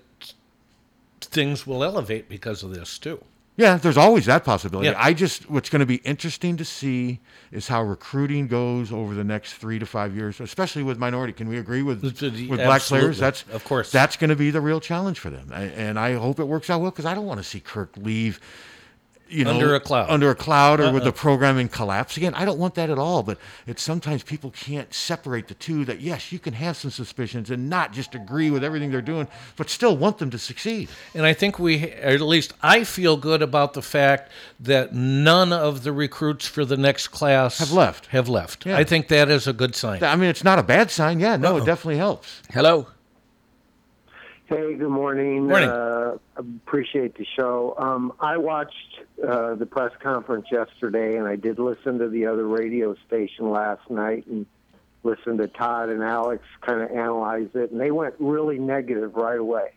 things will elevate because of this too. Yeah, there's always that possibility. Yeah. I just what's going to be interesting to see is how recruiting goes over the next three to five years, especially with minority. Can we agree with with Absolutely. black players? That's Of course. That's going to be the real challenge for them, I- and I hope it works out well because I don't want to see Kirk leave. You know, Under a cloud. Uh-uh. under a cloud, or with uh-uh. the programming collapse again. I don't want that at all. But it's sometimes people can't separate the two. That yes, you can have some suspicions and not just agree with everything they're doing, but still want them to succeed. And I think we, or at least I feel good about the fact that none of the recruits for the next class Have left. Have left. Yeah. I think that is a good sign. I mean, it's not a bad sign. Yeah, no, Uh-uh. it definitely helps. Hello. Hey, good morning. Morning. Uh, appreciate the show. Um, I watched uh, the press conference yesterday, and I did listen to the other radio station last night and listened to Todd and Alex kind of analyze it, and they went really negative right away.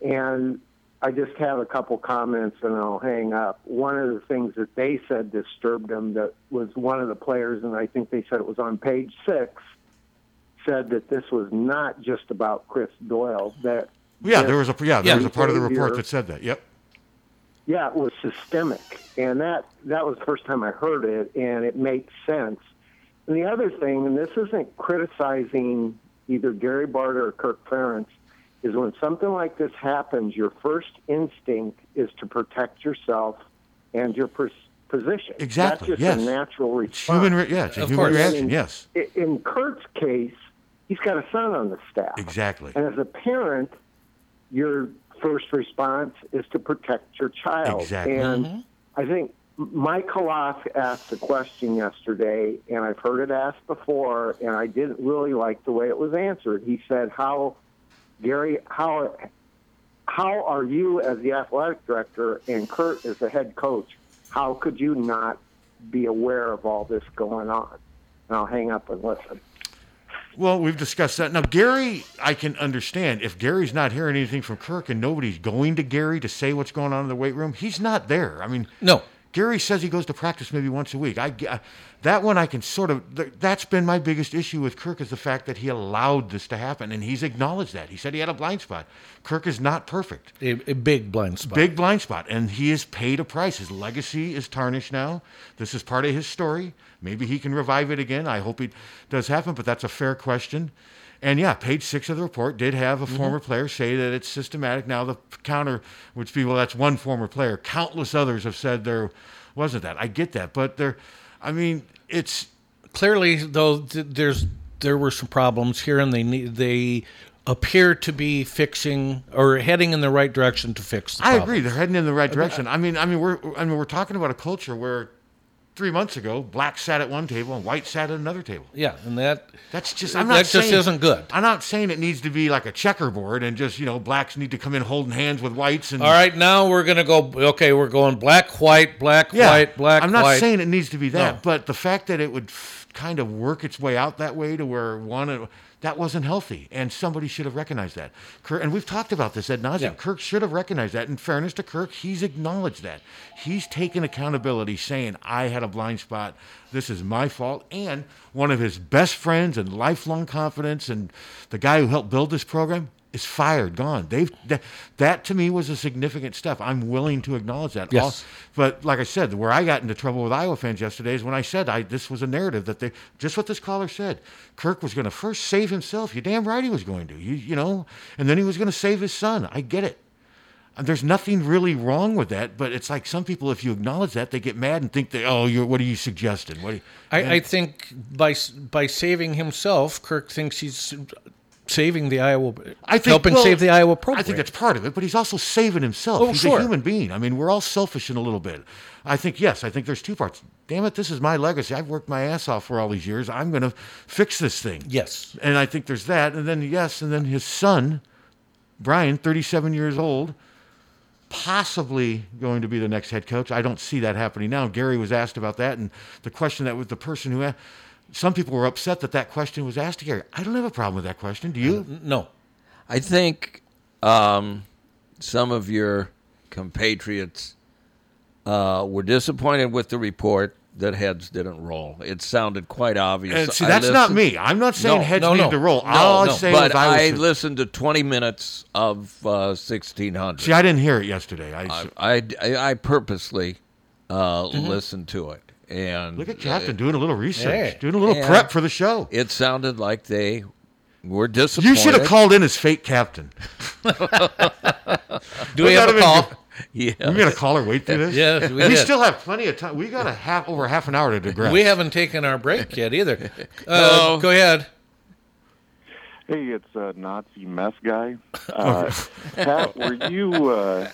And I just have a couple comments, and I'll hang up. One of the things that they said disturbed them that was one of the players, and I think they said it was on page six said that this was not just about Chris Doyle. That Yeah, there was a yeah, there Yeah. was a part of the report that said that. Yep. yeah, it was systemic, and that that was the first time I heard it, and it makes sense. And the other thing, and this isn't criticizing either Gary Barta or Kirk Ferentz, is when something like this happens, your first instinct is to protect yourself and your pers- position. Exactly, That's just yes. a natural It's human. Re- yeah, it's a Of human course. reaction. Yes, I- In Kirk's case, he's got a son on the staff. exactly. And as a parent, your first response is to protect your child. Exactly. And mm-hmm. I think Mike Koloff asked a question yesterday, and I've heard it asked before, and I didn't really like the way it was answered. He said, "How, Gary, how, how are you as the athletic director and Kirk as the head coach? How could you not be aware of all this going on. And I'll hang up and listen. Well, we've discussed that. Now, Gary, I can understand. If Gary's not hearing anything from Kirk and nobody's going to Gary to say what's going on in the weight room, he's not there. I mean, No. Gary says he goes to practice maybe once a week. I, I- uh, that one I can sort of. That's been my biggest issue with Kirk is the fact that he allowed this to happen, and he's acknowledged that. He said he had a blind spot. Kirk is not perfect. A, a big blind spot. Big blind spot, and he has paid a price. His legacy is tarnished now. This is part of his story. Maybe he can revive it again. I hope it does happen, but that's a fair question. And yeah, page six of the report did have a mm-hmm. former player say that it's systematic. Now the counter would be, well, that's one former player. Countless others have said there wasn't that. I get that, but there, I mean, it's Clearly, though, th- there's there were some problems here, and they need they appear to be fixing or heading in the right direction to fix. The I agree. They're heading in the right uh, direction. Uh, I mean, I mean, we're I mean, we're talking about a culture where three months ago, black sat at one table and white sat at another table. Yeah, and that That's just That I'm not just saying, isn't good. I'm not saying it needs to be like a checkerboard and just you know blacks need to come in holding hands with whites and All right, now we're gonna go. Okay, we're going black, white, black, yeah. white, black. I'm not white. saying it needs to be that, No. but the fact that it would f- kind of work its way out that way to where one that wasn't healthy, and somebody should have recognized that. Kirk, and we've talked about this ad nauseum. Yeah. Kirk should have recognized that. In fairness to Kirk, he's acknowledged that. He's taken accountability, saying, "I had a blind spot. This is my fault." And one of his best friends and lifelong confidants, and the guy who helped build this program, is fired, gone. They've that, that to me was a significant step. I'm willing to acknowledge that. Yes. All- but like I said, where I got into trouble with Iowa fans yesterday is when I said I this was a narrative that they just what this caller said. Kirk was going to first save himself. You damn right he was going to. You you know, and then he was going to save his son. I get it. And there's nothing really wrong with that, but it's like some people, if you acknowledge that, they get mad and think that, oh, you're, what are you suggesting? What? Are you, I, I think by by saving himself, Kirk thinks he's saving the Iowa, I think helping well, save the Iowa program. I think that's part of it, but he's also saving himself. Oh, he's sure. a human being. I mean, we're all selfish in a little bit. I think yes. I think there's two parts. Damn it, this is my legacy. I've worked my ass off for all these years. I'm going to fix this thing. yes. And I think there's that. And then yes, and then his son, Brian, 37 years old, possibly going to be the next head coach. I don't see that happening now. Gary was asked about that, and the question that was the person who. a- Some people were upset that that question was asked to Gary. I don't have a problem with that question. Do you? No. I think um, some of your compatriots uh, were disappointed with the report that heads didn't roll. It sounded quite obvious. And see, that's not me. I'm not saying No, heads no, need no. to roll. No, All I'm no. saying But I, I listened to 20 minutes of uh, 1600. see. I didn't hear it yesterday. I, I, I, I purposely uh, listened to it. And look at Captain doing a little research, Hey. doing a little Yeah. prep for the show. it sounded like they were disappointed. You should have called in as fake captain. Do we Wouldn't have a been call? good? Yeah. We got a caller wait through this. Yes, we we still have plenty of time. We got a half over half an hour to digress. We haven't taken our break yet either. Uh, go ahead. Hey, it's a Nazi mess guy. Uh, Pat, were you uh,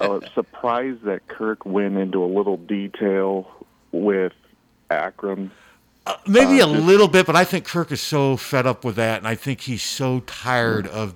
uh, surprised that Kirk went into a little detail with Akrum? Maybe a Uh, little bit, but I think Kirk is so fed up with that, and I think he's so tired of.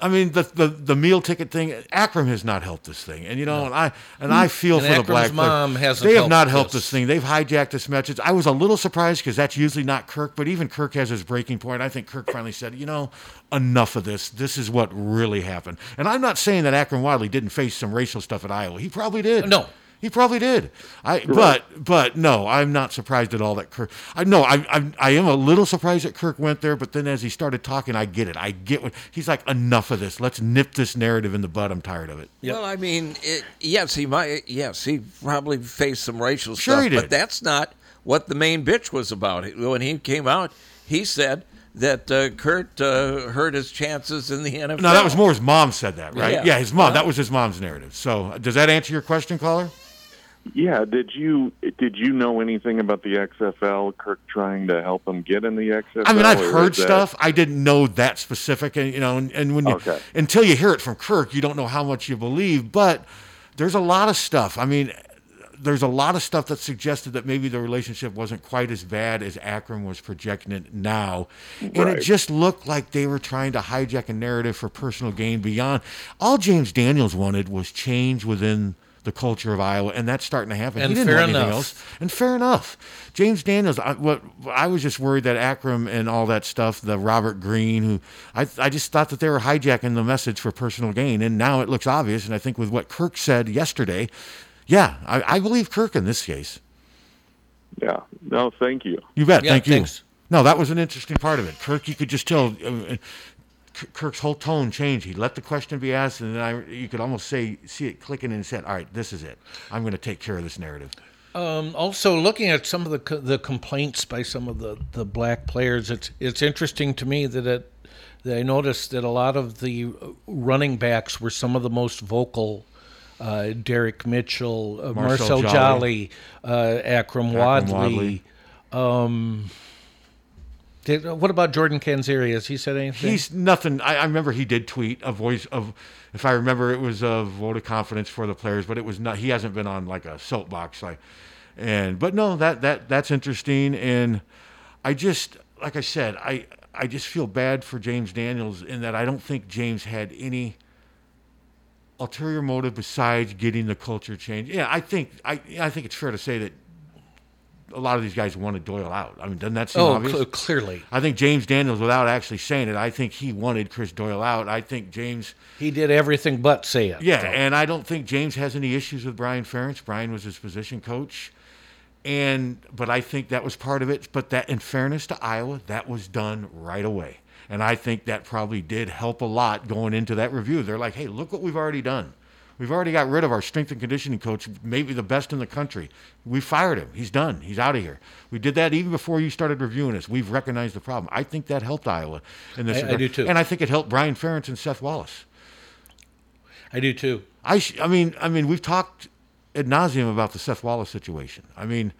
I mean, the, the the meal ticket thing. Akrum has not helped this thing, and you know, and I and I feel And for the Akrum's black. player. mom hasn't They have helped not helped this. this thing. They've hijacked this message. I was a little surprised because that's usually not Kirk, but even Kirk has his breaking point. I think Kirk finally said, you know, enough of this. This is what really happened. And I'm not saying that Akrum Wadley didn't face some racial stuff at Iowa. He probably did. No. He probably did. I but but no, I'm not surprised at all that Kirk. I no, I I I am a little surprised that Kirk went there. But then as he started talking, I get it. I get what he's like. Enough of this. Let's nip this narrative in the bud. I'm tired of it. Well, I mean, it, yes, he might. Yes, he probably faced some racial Sure stuff, he did. but that's not what the main bitch was about. When he came out, he said that uh, Kirk uh, hurt his chances in the NFL. No, that was more his mom said that, right? Yeah. Yeah, his mom. Huh? That was his mom's narrative. So does that answer your question, caller? Yeah, did you did you know anything about the XFL? Kirk trying to help him get in the XFL. I mean, I've heard is that- stuff. I didn't know that specific, and you know, and, and when you Okay. until you hear it from Kirk, you don't know how much you believe. But there's a lot of stuff. I mean, there's a lot of stuff that suggested that maybe the relationship wasn't quite as bad as Akrum was projecting it now, and it just looked like they were trying to hijack a narrative for personal gain beyond. All James Daniels wanted was change within the culture of Iowa, and that's starting to happen. And he didn't fair want anything enough. else. And fair enough. James Daniels, I, what I was just worried that Akrum and all that stuff, the Robert Green, who I, I just thought that they were hijacking the message for personal gain, and now it looks obvious. And I think with what Kirk said yesterday, yeah, I, I believe Kirk in this case. Yeah. No, thank you. You bet. Yeah, Thank you. thanks. No, that was an interesting part of it. Kirk, you could just tell. Uh, Kirk's whole tone changed. He let the question be asked, and then I, you could almost say, see it clicking, and said, "All right, this is it. I'm going to take care of this narrative." Um, also, looking at some of the the complaints by some of the, the black players, it's it's interesting to me that it that I noticed that a lot of the running backs were some of the most vocal. Uh, Derrick Mitchell, uh, Marcel Marcel Joly. Joly, uh, Akrum Akrum Wadley. Wadley. Um, did, uh, what about Jordan Canzeri? Has he said anything? He's nothing. I, I remember he did tweet a voice of, if I remember, it was a vote of confidence for the players, but it was not. He hasn't been on like a soapbox, like, and but no, that that that's interesting, and I just like I said, I I just feel bad for James Daniels in that I don't think James had any ulterior motive besides getting the culture change. Yeah, I think I I think it's fair to say that a lot of these guys wanted Doyle out. I mean, doesn't that seem oh, obvious? cl- clearly I think James Daniels, without actually saying it, I think he wanted Chris Doyle out. I think James, he did everything but say it. yeah, and I don't think James has any issues with Brian Ferentz. Brian was his position coach, and but I think that was part of it. But that, in fairness to Iowa, that was done right away, and I think that probably did help a lot going into that review. They're like, hey, look what we've already done. We've already got rid of our strength and conditioning coach, maybe the best in the country. We fired him. He's done. He's out of here. We did that even before you started reviewing us. We've recognized the problem. I think that helped Iowa in this. I- I do too. And I think it helped Brian Ferentz and Seth Wallace. I do too. I, sh- I mean, I mean, we've talked ad nauseum about the Seth Wallace situation. I mean,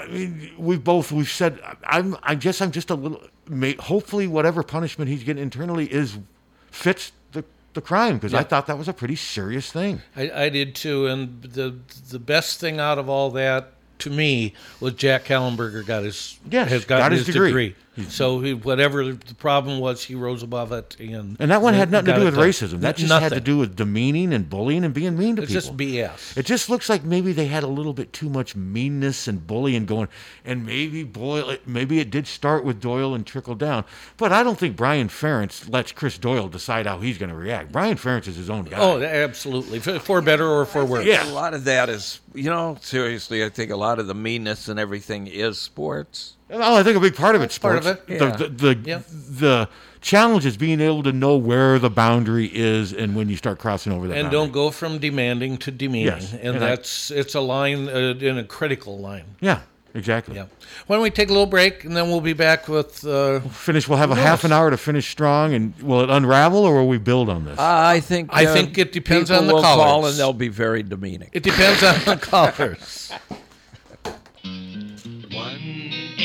I mean, we've both we've said. I'm. I guess I'm just a little. Hopefully, whatever punishment he's getting internally is fits the crime because I thought that was a pretty serious thing. I, I did too, and the the best thing out of all that to me was Jack Kallenberger got his Yes, has got his his, degree. degree. Hmm. So he, whatever the problem was, he rose above it, and And that one had nothing to do with done. racism. That just had to do with demeaning and bullying and being mean to It's people. just BS. It just looks like maybe they had a little bit too much meanness and bullying going, and maybe Boyle, maybe it did start with Doyle and trickle down. But I don't think Brian Ferentz lets Chris Doyle decide how he's going to react. Brian Ferentz is his own guy. Oh, absolutely, for, for better or for worse. Yeah. A lot of that is, you know, seriously, I think a lot of the meanness and everything is sports. Oh, I think a big part of it's part of it, yeah. The, the, the, Yeah. the challenge is being able to know where the boundary is and when you start crossing over that and boundary. don't go from demanding to demeaning, Yes, and, and I- that's it's a line uh, in a critical line. Yeah, exactly. Yeah. Why don't we take a little break, and then we'll be back with. Uh, Finish. We'll have a Who half an hour to finish strong, and will it unravel or will we build on this? I think I uh, think it depends on the will call callers. and they'll be very demeaning. it depends on the callers.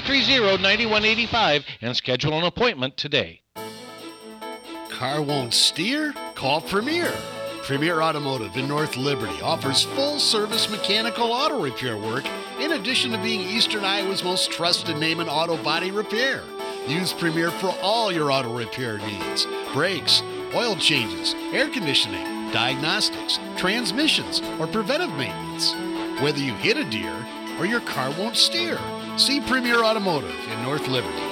330-9185 and schedule an appointment today. Car won't steer? Call Premier. Premier Automotive in North Liberty offers full service mechanical auto repair work in addition to being Eastern Iowa's most trusted name in auto body repair. Use Premier for all your auto repair needs brakes, oil changes, air conditioning, diagnostics, transmissions, or preventive maintenance. Whether you hit a deer or your car won't steer, see Premier Automotive in North Liberty.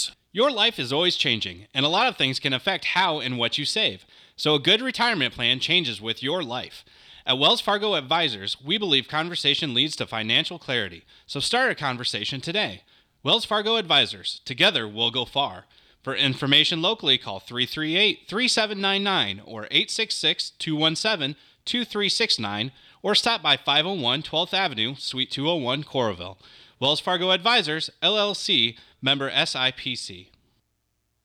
Your life is always changing, and a lot of things can affect how and what you save. So, a good retirement plan changes with your life. At Wells Fargo Advisors, we believe conversation leads to financial clarity. So, start a conversation today. Wells Fargo Advisors, together we'll go far. For information locally, call 338 3799 or 866 217 2369 or stop by 501 12th Avenue, Suite 201, Coralville. Wells Fargo Advisors, LLC, member SIPC.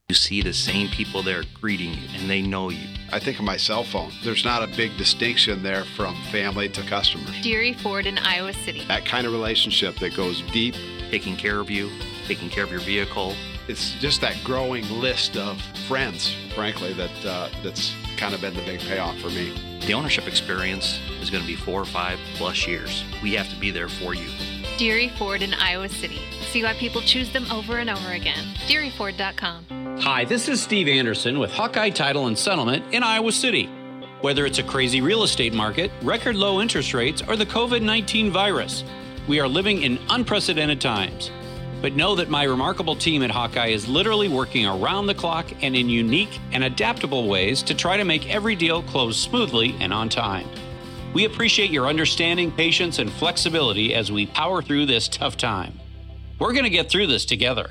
You see the same people there greeting you, and they know you. I think of my cell phone. There's not a big distinction there from family to customers. Deery Ford in Iowa City. That kind of relationship that goes deep. Taking care of you, taking care of your vehicle. It's just that growing list of friends, frankly, that uh, that's kind of been the big payoff for me. The ownership experience is going to be four or five plus years. We have to be there for you. Deery Ford in Iowa City. See why people choose them over and over again. DeeryFord.com. Hi, this is Steve Anderson with Hawkeye Title and Settlement in Iowa City. Whether it's a crazy real estate market, record low interest rates, or the COVID 19 virus, we are living in unprecedented times. But know that my remarkable team at Hawkeye is literally working around the clock and in unique and adaptable ways to try to make every deal close smoothly and on time. We appreciate your understanding, patience, and flexibility as we power through this tough time. We're going to get through this together.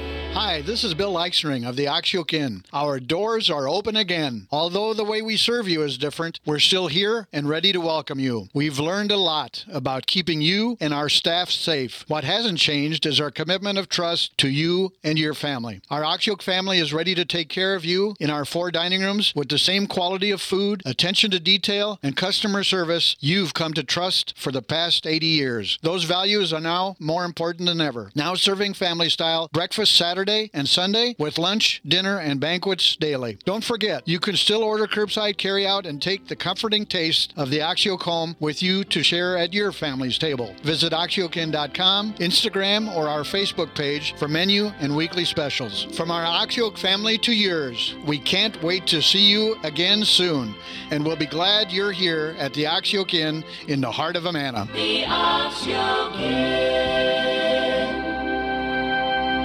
Hi, this is Bill Eichstring of the Oxyoke Inn. Our doors are open again. Although the way we serve you is different, we're still here and ready to welcome you. We've learned a lot about keeping you and our staff safe. What hasn't changed is our commitment of trust to you and your family. Our Oxyoke family is ready to take care of you in our four dining rooms with the same quality of food, attention to detail, and customer service you've come to trust for the past 80 years. Those values are now more important than ever. Now serving family style breakfast Saturday and Sunday with lunch, dinner, and banquets daily. Don't forget, you can still order curbside carryout and take the comforting taste of the Oxyoke home with you to share at your family's table. Visit oxyokin.com, Instagram, or our Facebook page for menu and weekly specials. From our Oxyoke family to yours, we can't wait to see you again soon, and we'll be glad you're here at the Oxyoke Inn in the heart of Amana. The Oxyoke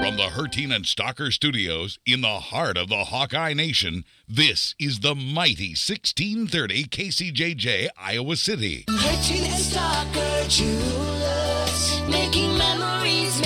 From the Herteen and Stocker Studios in the heart of the Hawkeye Nation, this is the mighty 1630 KCJJ Iowa City. And Jewelers, making memories,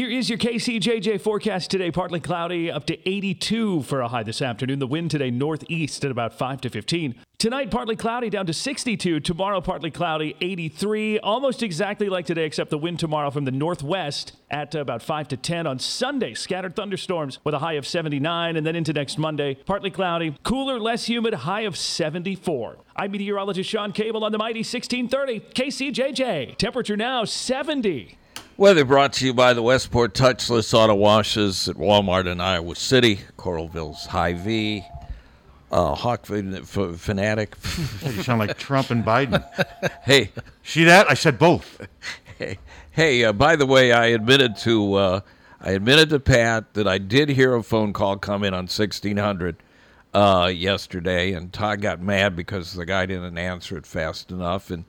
Here is your KCJJ forecast today. Partly cloudy, up to 82 for a high this afternoon. The wind today northeast at about 5 to 15. Tonight, partly cloudy, down to 62. Tomorrow, partly cloudy, 83. Almost exactly like today, except the wind tomorrow from the northwest at about 5 to 10. On Sunday, scattered thunderstorms with a high of 79. And then into next Monday, partly cloudy, cooler, less humid, high of 74. I'm meteorologist Sean Cable on the mighty 1630 KCJJ. Temperature now 70. Weather brought to you by the Westport Touchless Auto Washes at Walmart in Iowa City, Coralville's Hy-Vee, uh, Hawk Fanatic. you sound like Trump and Biden. hey. See that? I said both. Hey, hey uh, by the way, I admitted to uh, I admitted to Pat that I did hear a phone call come in on 1600 uh, yesterday, and Todd got mad because the guy didn't answer it fast enough, and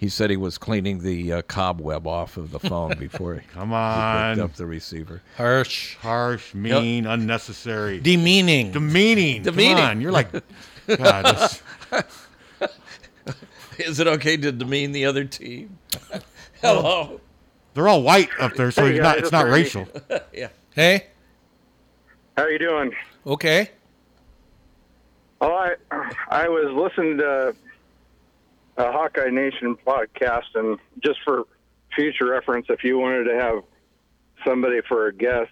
he said he was cleaning the uh, cobweb off of the phone before he, Come he on. picked up the receiver. Harsh. Harsh, mean, unnecessary. Demeaning. Demeaning. Demeaning. Come on. You're like, God, this, Is it okay to demean the other team? Hello. they're all white up there, so Hey, it's not, it's not racial. yeah. Hey. How are you doing? Okay. Oh, I I was listening to a Hawkeye Nation podcast, and just for future reference, if you wanted to have somebody for a guest,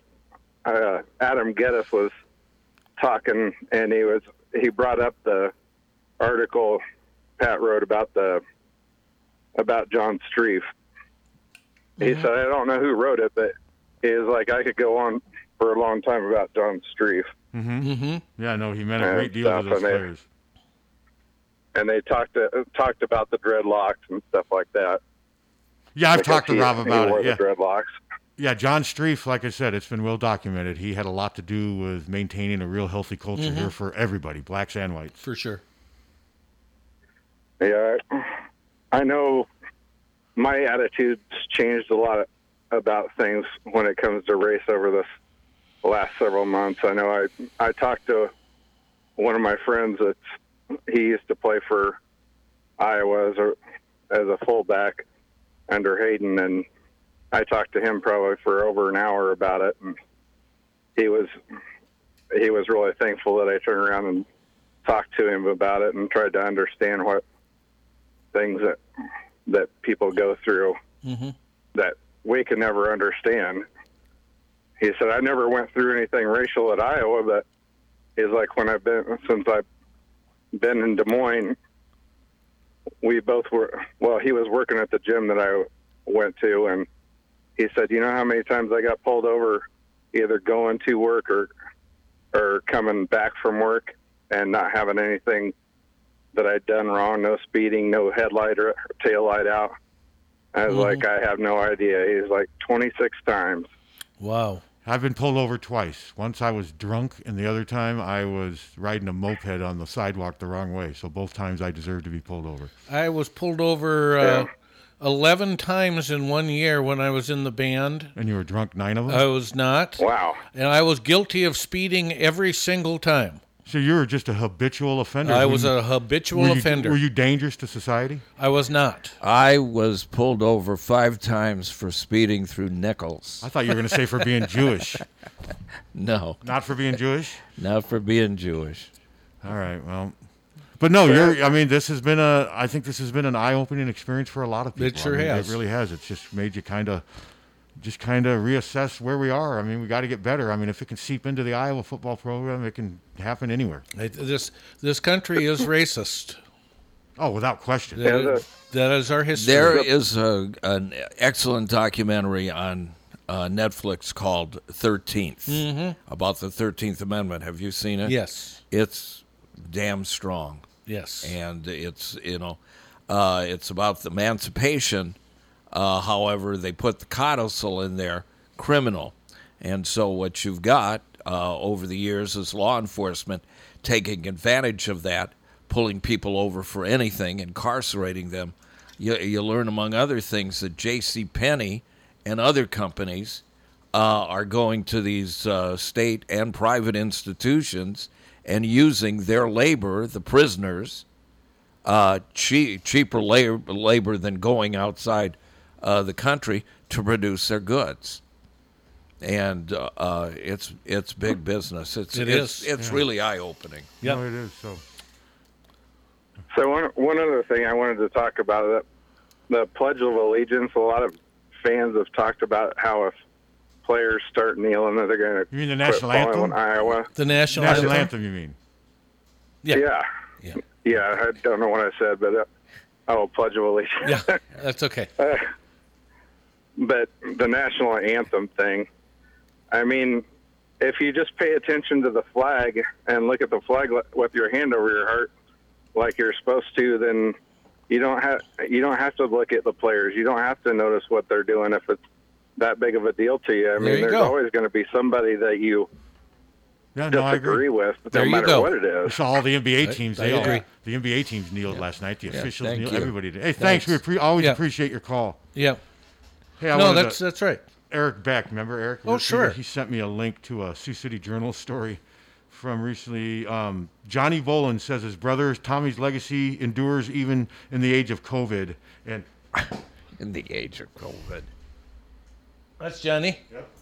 uh, Adam Geddes was talking, and he was he brought up the article Pat wrote about the about John Streif. He said, I don't know who wrote it, but he was like, I could go on for a long time about John Streif. Mm-hmm. Mm-hmm. Yeah, no, he meant a great deal to those and they- players. And they talked to, talked about the dreadlocks and stuff like that. Yeah, I've Because talked to he- Rob he about wore it. the Yeah. dreadlocks. Yeah, John Streif, like I said, it's been well documented. He had a lot to do with maintaining a real healthy culture Mhm. here for everybody, blacks and whites. For sure. Yeah, I know my attitude's changed a lot about things when it comes to race over this last several months. I know I I talked to one of my friends that he used to play for Iowa as a as a fullback under Hayden, and I talked to him probably for over an hour about it, and he was he was really thankful that I turned around and talked to him about it and tried to understand what things that that people go through Mm-hmm. that we can never understand. He said, I never went through anything racial at Iowa, but he's like, when I've been, since I've been in Des Moines, we both were, well, he was working at the gym that I went to, and he said, you know how many times I got pulled over either going to work or, or coming back from work and not having anything that I'd done wrong, no speeding, no headlight or tail light out. I was Mhm. like, I have no idea. He's like 26 times. Wow. I've been pulled over twice. Once I was drunk, and the other time I was riding a moped on the sidewalk the wrong way. So both times I deserved to be pulled over. I was pulled over uh, 11 times in one year when I was in the band. And you were drunk nine of them? I was not. Wow. And I was guilty of speeding every single time. So you were just a habitual offender? I was you- a habitual were you- offender. Were you dangerous to society? I was not. I was pulled over five times for speeding through Nichols. I thought you were going to say for being Jewish. No. Not for being Jewish? Not for being Jewish. All right, well. But no, you're. I mean, this has been a. I think this has been an eye-opening experience for a lot of people. It sure I mean, has. It really has. It's just made you kind of, just kind of reassess where we are. I mean, we got to get better. I mean, if it can seep into the Iowa football program, it can happen anywhere. It- This this country is racist. Oh, without question. That is, that is our history. There is a, an excellent documentary on uh, Netflix called 13th Mhm. about the 13th Amendment. Have you seen it? Yes. It's damn strong. Yes. And it's, you know, uh, it's about the emancipation. Uh, however, they put the codicil in there, criminal. And so what you've got uh, over the years is law enforcement taking advantage of that, pulling people over for anything, incarcerating them. You, you learn, among other things, that J.C. Penney and other companies uh, are going to these uh, state and private institutions and using their labor, the prisoners, uh, cheap, cheaper labor, labor than going outside uh, the country to produce their goods. And uh, uh, it's it's big business. It's It it's, is. it's Yeah. really eye opening. No, it is. So So one one other thing I wanted to talk about that the Pledge of Allegiance. A lot of fans have talked about how if players start kneeling, that they're going to You mean the national following anthem? Iowa. The national, national anthem. anthem. You mean? Yeah. yeah. Yeah. I don't know what I said, but uh, oh, Pledge of Allegiance. Yeah, that's okay. Uh, but the national anthem thing, I mean, if you just pay attention to the flag and look at the flag with your hand over your heart, like you're supposed to, then you don't have you don't have to look at the players. You don't have to notice what they're doing if it's that big of a deal to you. I There mean, you there's go. always going to be somebody that you Yeah, no, I disagree agree. with, There no you matter go. what it I is. saw all the NBA teams. I They all, agree. the NBA teams kneeled last night. The Yeah, officials thank kneeled. you. Everybody did. Hey, thanks. We Thanks. appre- always Yeah. appreciate your call. Yeah. Hey, I No, that's- to- that's right. Eric Beck, remember Eric? Oh, sure. He sent me a link to a Sioux City Journal story from recently. Um, Johnny Bolin says his brother Tommy's legacy endures even in the age of COVID. And in the age of COVID, That's Johnny.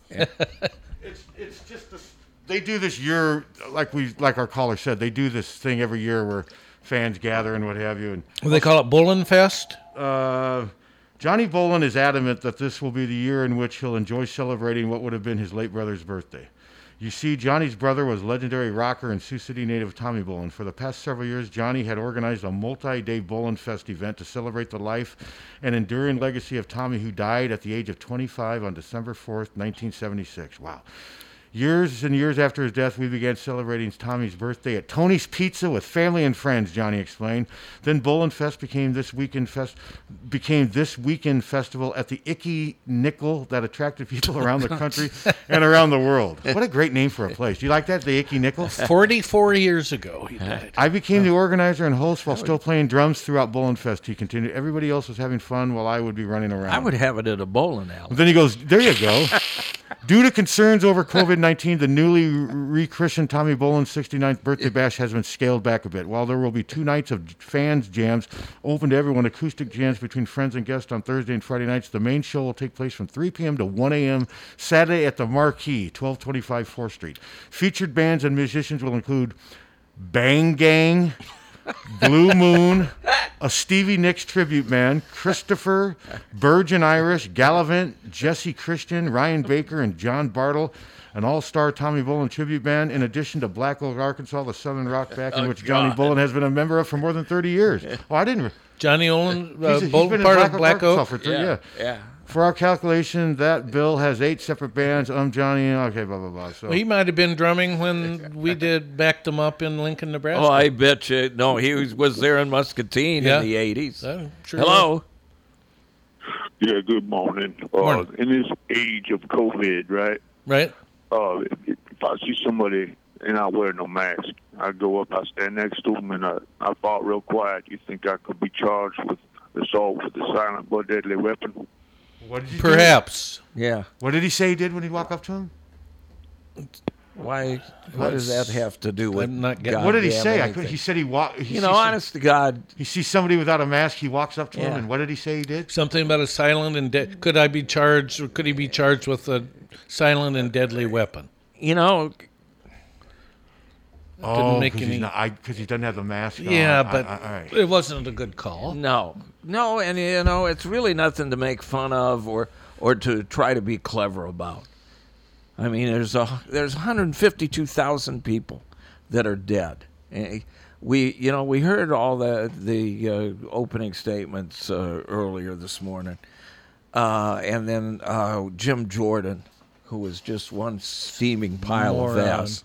Yeah. it's it's just this, they do this year like we like our caller said they do this thing every year where fans gather and what have you and What do they call it Bolin Fest? uh, Johnny Bolin is adamant that this will be the year in which he'll enjoy celebrating what would have been his late brother's birthday. You see, Johnny's brother was legendary rocker and Sioux City native Tommy Bolin. For the past several years, Johnny had organized a multi-day Bolin Fest event to celebrate the life and enduring legacy of Tommy, who died at the age of 25 on December 4th, 1976. Wow. Years and years after his death, we began celebrating Tommy's birthday at Tony's Pizza with family and friends. Johnny explained. Then Bolin Fest became this weekend fest became this weekend festival at the Icky Nickel that attracted people around the country and around the world. What a great name for a place! Do you like that, the Icky Nickel? Forty-four years ago, he died. I became the oh. organizer and host while still playing drums throughout Bolin Fest. He continued. Everybody else was having fun while I would be running around. I would have it at a bowling alley. Then he goes, There you go. Due to concerns over COVID 19, the newly rechristened Tommy Bolin's 69th birthday bash has been scaled back a bit. While there will be two nights of fans jams open to everyone, acoustic jams between friends and guests on Thursday and Friday nights, the main show will take place from 3 p.m. to 1 a.m. Saturday at the Marquee, 1225 4th Street. Featured bands and musicians will include Bang Gang. Blue Moon, a Stevie Nicks tribute band, Christopher, Virgin Irish, Gallivant, Jesse Christian, Ryan Baker, and John Bartle, an all-star Tommy Bolin tribute band, in addition to Black Oak, Arkansas, the Southern rock band, in Oh, which Johnny God. Bolin has been a member of for more than 30 years. Oh, I didn't. Johnny Bolin, uh, He's- he's Bolin been in part Black of Oak, Black Arkansas Oak. for three, Yeah, yeah. yeah. For our calculation, that bill has eight separate bands. Um, Johnny, okay, blah blah blah. So Well, he might have been drumming when we did back them up in Lincoln, Nebraska. Oh, I bet you. No, he was, was there in Muscatine Yeah. in the 80s. I'm sure Hello. Yeah, good morning. Uh, Morning. In this age of COVID, right? Right. Uh, if, if I see somebody and not wear no mask, I go up, I stand next to them, and I, I fought real quiet. You think I could be charged with assault with a silent but deadly weapon? What did you do? Perhaps. Yeah. What did he say he did when he walked up to him? Why? What does that have to do with? I'm not goddamn What did he say? I could, he said he walked. You know, honest to God, he sees somebody without a mask. He walks up to him, and what did he say he did? Something about a silent and de- could I be charged? Or could he be charged with a silent and deadly weapon? You know, Oh, make because any- he's not. I because he doesn't have the mask. Yeah, I- but I- all right. it wasn't a good call. No, no, and you know, it's really nothing to make fun of or or to try to be clever about. I mean, there's a there's 152,000 people that are dead. Eh, We, you know, we heard all the the uh, opening statements uh, earlier this morning, uh, and then uh, Jim Jordan, who was just one steaming pile Moron. of ass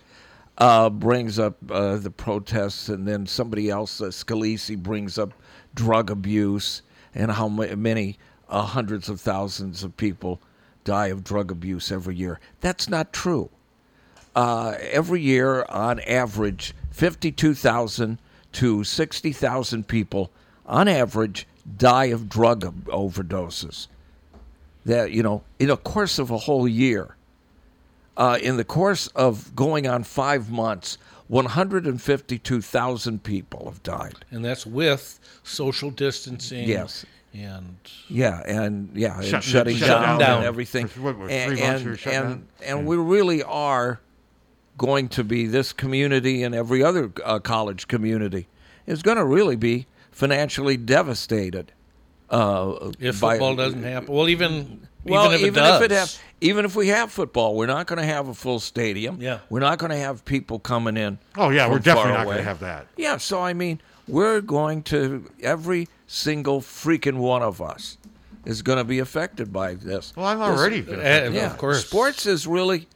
uh, brings up uh, the protests, and then somebody else, uh, Scalise, brings up drug abuse and how ma- many uh, hundreds of thousands of people die of drug abuse every year. That's not true. Uh, every year, on average, 52,000 to 60,000 people, on average, die of drug overdoses. That, you know, in a course of a whole year uh, in the course of going on five months, 152,000 people have died. And that's with social distancing. Yes. And Yeah, and yeah, and shutting shut down, down. and everything. For what, what, three and and, we were shut and, down? and we really are going to be this community and every other uh, college community is going to really be financially devastated. Uh, if by- football doesn't happen, well, even well, even if it even does, if it have, even if we have football, we're not going to have a full stadium. Yeah. we're not going to have people coming in. Oh, yeah, from we're definitely far not gonna have that. Yeah, so I mean, we're going to every single freaking one of us is going to be affected by this. Well, I'm This- already been affected. yeah, of course. Sports is really,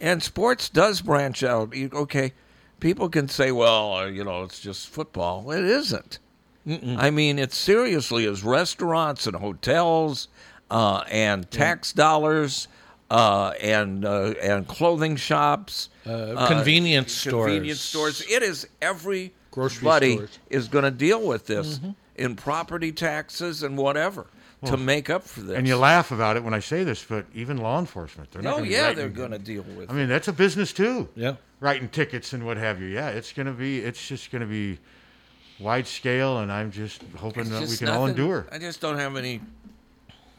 and sports does branch out. Okay, people can say, well, uh, you know, it's just football. It isn't. I mean, it seriously is restaurants and hotels uh, and tax dollars uh, and uh, and clothing shops, Uh, convenience convenience stores. stores. It is every Grocery buddy stores. is going to deal with this Mhm. In property taxes and whatever to make up for this. And you laugh about it when I say this, but even law enforcement, they're not Oh, gonna yeah, writing- they're gonna deal with it. I mean, that's a business too. Yeah. Writing tickets and what have you. Yeah, it's going to be, it's just going to be wide scale, and I'm just hoping It's that we just can all endure. I just don't have any.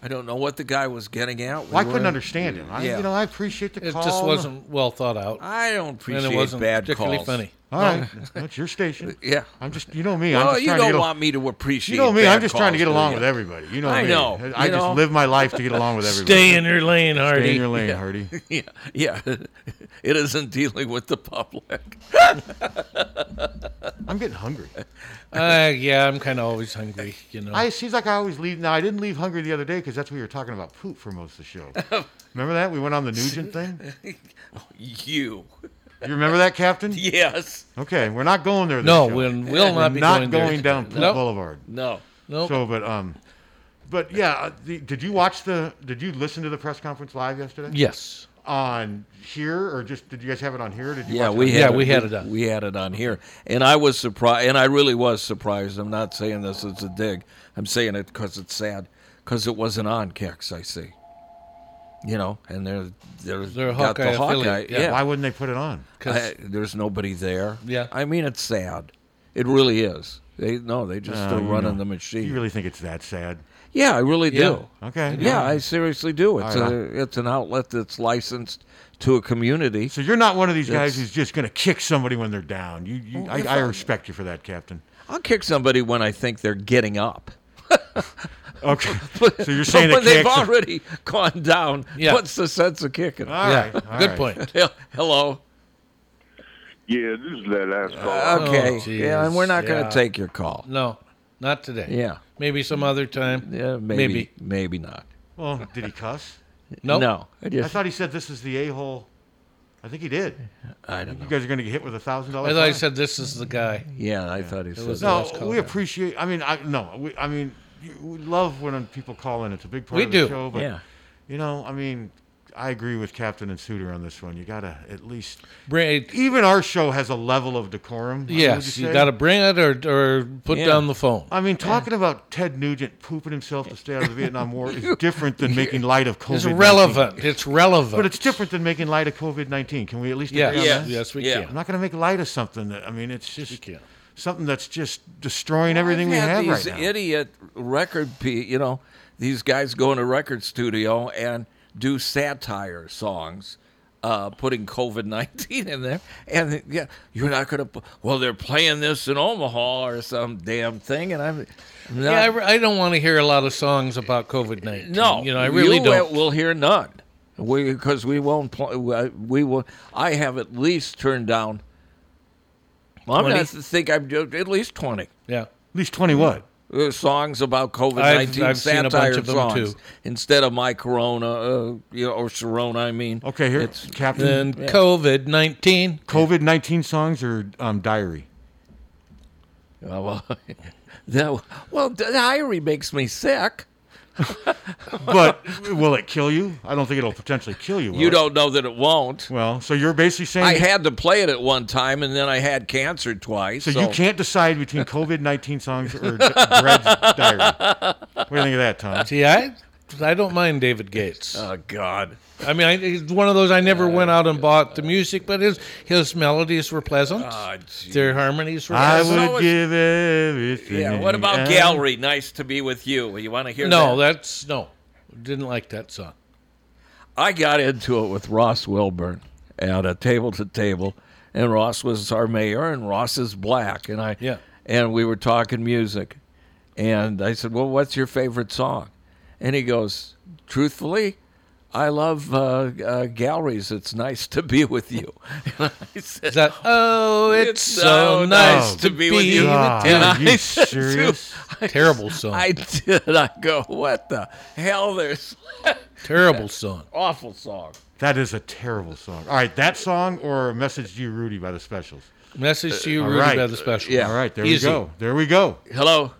I don't know what the guy was getting at. We Well, thought out. I couldn't appreciate bad calls. were- understand him. I, yeah. You know, I appreciate the It call. just wasn't well thought out. I don't and appreciate it wasn't bad particularly calls. funny. All right, that's your station. Yeah. I'm just, you know me. Well, I'm just you don't get al- want me to appreciate. You know me. I'm just trying to get along with everybody. You know I me. know. I just know? live my life to get along with everybody. Stay in your lane, Hardy. Stay in your lane, Yeah. Hardy. yeah, yeah. It isn't dealing with the public. I'm getting hungry. Uh, yeah, I'm kind of always hungry, you know. I it seems like I always leave. Now I didn't leave hungry the other day because that's what we were talking about poop for most of the show. remember that we went on the Nugent thing. you. You remember that, Captain? Yes. Okay, we're not going there. This No, show. we'll- we'll We're not be not going there. going down Poop Nope. Boulevard. No. Nope. So, but um, but yeah, uh, the, did you watch the? Did you listen to the press conference live yesterday? Yes. On here, or just did you guys have it on here? Or did you Yeah, we it had on it, had it on. We had it on here, and I was surprised, and I really was surprised. I'm not saying this as a dig. I'm saying it because it's sad, because it wasn't on Kex. I see. You know, and they're they're, They're a got the Hawkeye Hawkeye. affiliate, yeah. Yeah. Why wouldn't they put it on? I- there's nobody there. Yeah. I mean, it's sad. It really is. They no, they just Uh, still running know, the machine. You really think it's that sad? Yeah, I really do. Yeah. Okay. Yeah, All right. I seriously do. It's All right. a it's an outlet that's licensed to a community. So you're not one of these guys It's- who's just going to kick somebody when they're down. You, you Well, I, if I I- respect you for that, Captain. I'll kick somebody when I think they're getting up. Okay. But- So you're saying but when they've kicks- already gone down, Yeah. what's the sense of kicking? All Yeah, right, all good right. point. Hello. Yeah, this is that last call. Okay. Oh, yeah, and we're not going to take your call. No, not today. Yeah. Maybe some other time. Yeah, maybe, maybe, not. Well, did he cuss? Nope. No. I I thought he said this is the a hole. I think he did. I don't know. You guys are going to get hit with a thousand dollars. I dollars. thought he said this is the guy. Yeah, I thought he said was No, last call. we appreciate. I mean, I no, we, I mean, you- we love when people call in. It's a big part We of the do. show. But Yeah. you know, I mean, I agree with Captain and Suter on this one. You gotta at least. Bring, Even our show has a level of decorum. yes, would you got to bring it or, or put Yeah. down the phone. I mean, talking about Ted Nugent pooping himself to stay out of the Vietnam War is different than making light of COVID. It's relevant. It's relevant. But it's different than making light of COVID nineteen. Can we at least Yes. agree on Yes. that? Yes, we Yeah. can. I'm not going to make light of something that I mean. It's just can. Something that's just destroying everything we I've had these right now. idiot record pe You know, these guys go in a record studio and do satire songs. Uh, putting COVID nineteen in there, and yeah, you're not gonna. Well, they're playing this in Omaha or some damn thing, and I'm. Not, Yeah, I, re- I don't want to hear a lot of songs about COVID nineteen. No, you know, I really you don't. We'll hear none. We because we won't. Pl- we will. I have at least turned down. Well, I'm 20? not to think I've do- at least twenty yeah, At least twenty what? uh, songs about COVID I've- nineteen I've seen a satire bunch of them, songs too. instead of my Corona, uh, you know, or Sharona. I mean, Okay, here, It's- Captain. then Yeah. COVID nineteen. COVID nineteen songs or um, diary? Oh, well, that, well, diary makes me sick. But will it kill you? I don't think it'll potentially kill you. You it? don't know that it won't. Well, so you're basically saying I had to play it at one time, and then I had cancer twice. so, you can't decide between COVID nineteen songs or D- Bread's diary. What do you think of that, Tom? See, I I don't mind David Gates. Oh God. I mean, I, he's one of those I never went oh, out and bought the music, but his his melodies were pleasant. Ah, gee. Their harmonies were I pleasant. would always- give everything. Yeah. What about I- Gallery? Nice to be with you. You want to hear no, that? that's no. Didn't like that song. I got into it with Ross Wilburn at a table to table, and Ross was our mayor, and Ross is black, and I Yeah. and we were talking music, and I said, "Well, what's your favorite song?" And he goes, "Truthfully." I love uh, uh, galleries. It's nice to be with you. And I said, Is that oh, it's, It's so so nice nice to to be with you. God, And are I you said to- serious? Terrible song. I did. I go, what the hell? There's Terrible song. awful song. That is a terrible song. All right, that song or message to you, Rudy, by the Specials. Message to you, All Rudy, right. by the special. Yeah. All right, there Easy. we go. There we go. Hello.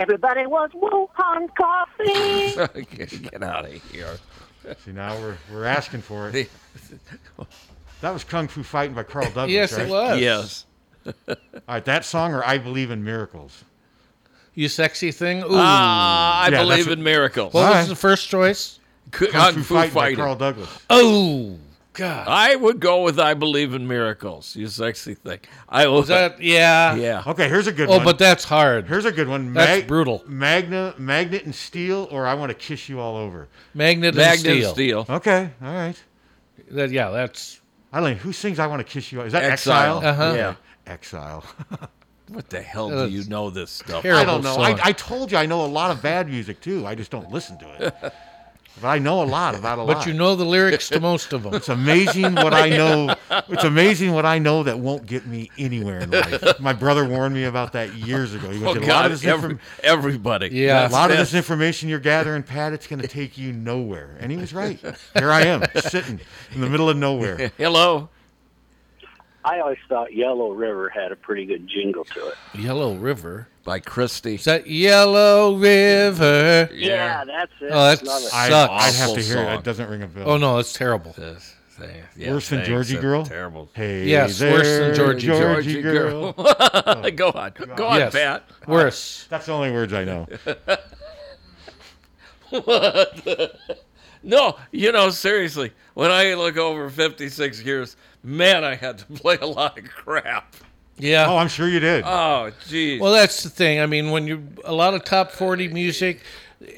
Everybody wants Wuhan coffee. get, get out of here. See, now we're we're asking for it. that was Kung Fu Fighting by Carl Douglas. Yes, it was. Yes. All right, that song or I Believe in Miracles. You sexy thing. Ooh. Ah, I Yeah, believe in miracles. what All was right. the first choice? Kung, Fu, Fighting by. Carl Douglas. Oh God. I would go with I believe in miracles. You sexy thing. I. Was that yeah? yeah. Okay, here's a good Oh, one. but that's hard. Here's a good one. That's brutal. Magna, Magnet and Steel, or I want to kiss you all over. Magnet, Magnet and and steel. steel. Okay, all right. That, yeah, that's I don't. who sings I want to kiss you? Is that Exile. Exile? Uh-huh. Yeah. Exile. What the hell do you know this stuff? I don't know. I, I told you I know a lot of bad music too. I just don't listen to it. But I know a lot about a lot. but you know the lyrics to most of them. It's amazing what I know. It's amazing what I know that won't get me anywhere in life. My brother warned me about that years ago. He goes, Oh "A lot God! of this Every, inform- everybody. Yeah. a lot of this information you're gathering, Pat, it's going to take you nowhere. And he was right. Here I am, sitting in the middle of nowhere. Hello. I always thought Yellow River had a pretty good jingle to it. Yellow River. By Christie. Is that Yellow River? Yeah, that's it. Oh, that Love it. I, sucks. I'd have to hear it. song. It doesn't ring a bell. Oh no, it's terrible. This thing. Yeah, Worse than. Georgie Girl? Terrible. Hey, Yes, there, worse than Georgie Girl. Georgie girl. Oh. Go on. Go on, yes, Pat. worse. That's the only words I know. What No, you know, seriously, when I look over 56 years, man, I had to play a lot of crap. Yeah. Oh, I'm sure you did. Oh, geez. Well, that's the thing. I mean, when you a lot of top forty music,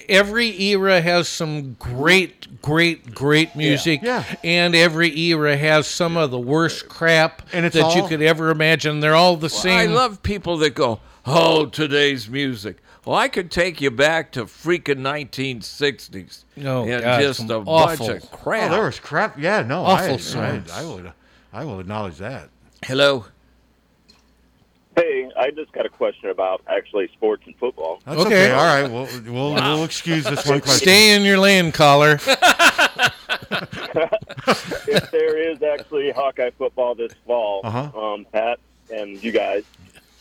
every era has some great, great, great music, Yeah. and every era has some of the worst crap And it's that you could ever imagine. They're all the I same. I love people that go, oh, today's music. Well, I could take you back to freaking 1960s Oh, and God, just a awful- bunch of Oh, crap. there was crap. Yeah, no. Awful I, songs. I, I would, I will acknowledge that. Hello. Hey, I just got a question about actually sports and football. That's Okay. okay. All right. We'll, we'll, we'll excuse this one question. Stay in your lane, caller. if there is actually Hawkeye football this fall, Uh-huh. um, Pat and you guys,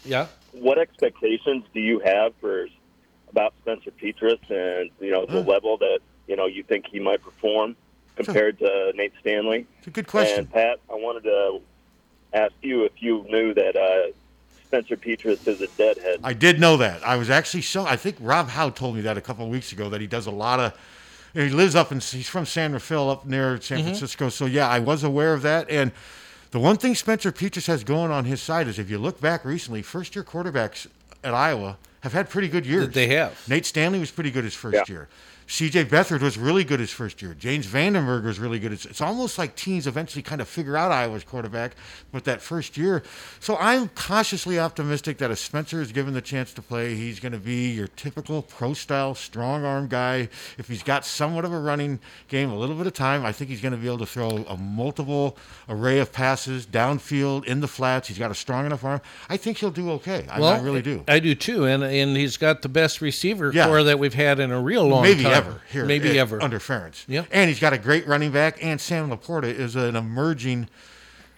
yeah. what expectations do you have for about Spencer Petras and you know the Huh. level that you know you think he might perform compared to Nate Stanley? It's a good question. And Pat, I wanted to ask you if you knew that uh, Spencer Petras is a deadhead. I did know that. I was actually so. I think Rob Howe told me that a couple of weeks ago that he does a lot of. He lives up in. He's from San Rafael, up near San Mhm. Francisco. So yeah, I was aware of that. And the one thing Spencer Petras has going on his side is if you look back recently, first year quarterbacks at Iowa have had pretty good years. They have. Nate Stanley was pretty good his first Yeah. year. CJ Beathard was really good his first year. James Vandenberg was really good. It's, it's almost like teams eventually kind of figure out Iowa's quarterback with that first year. So I'm cautiously optimistic that if Spencer is given the chance to play, he's going to be your typical pro style, strong arm guy. If he's got somewhat of a running game, a little bit of time, I think he's going to be able to throw a multiple array of passes downfield, in the flats. He's got a strong enough arm. I think he'll do okay. I, I really do. I do too, and and he's got the best receiver Yeah. core that we've had in a real long maybe time. Ever here, maybe eh, ever under Ferentz. Yep. and he's got a great running back, and Sam LaPorta is an emerging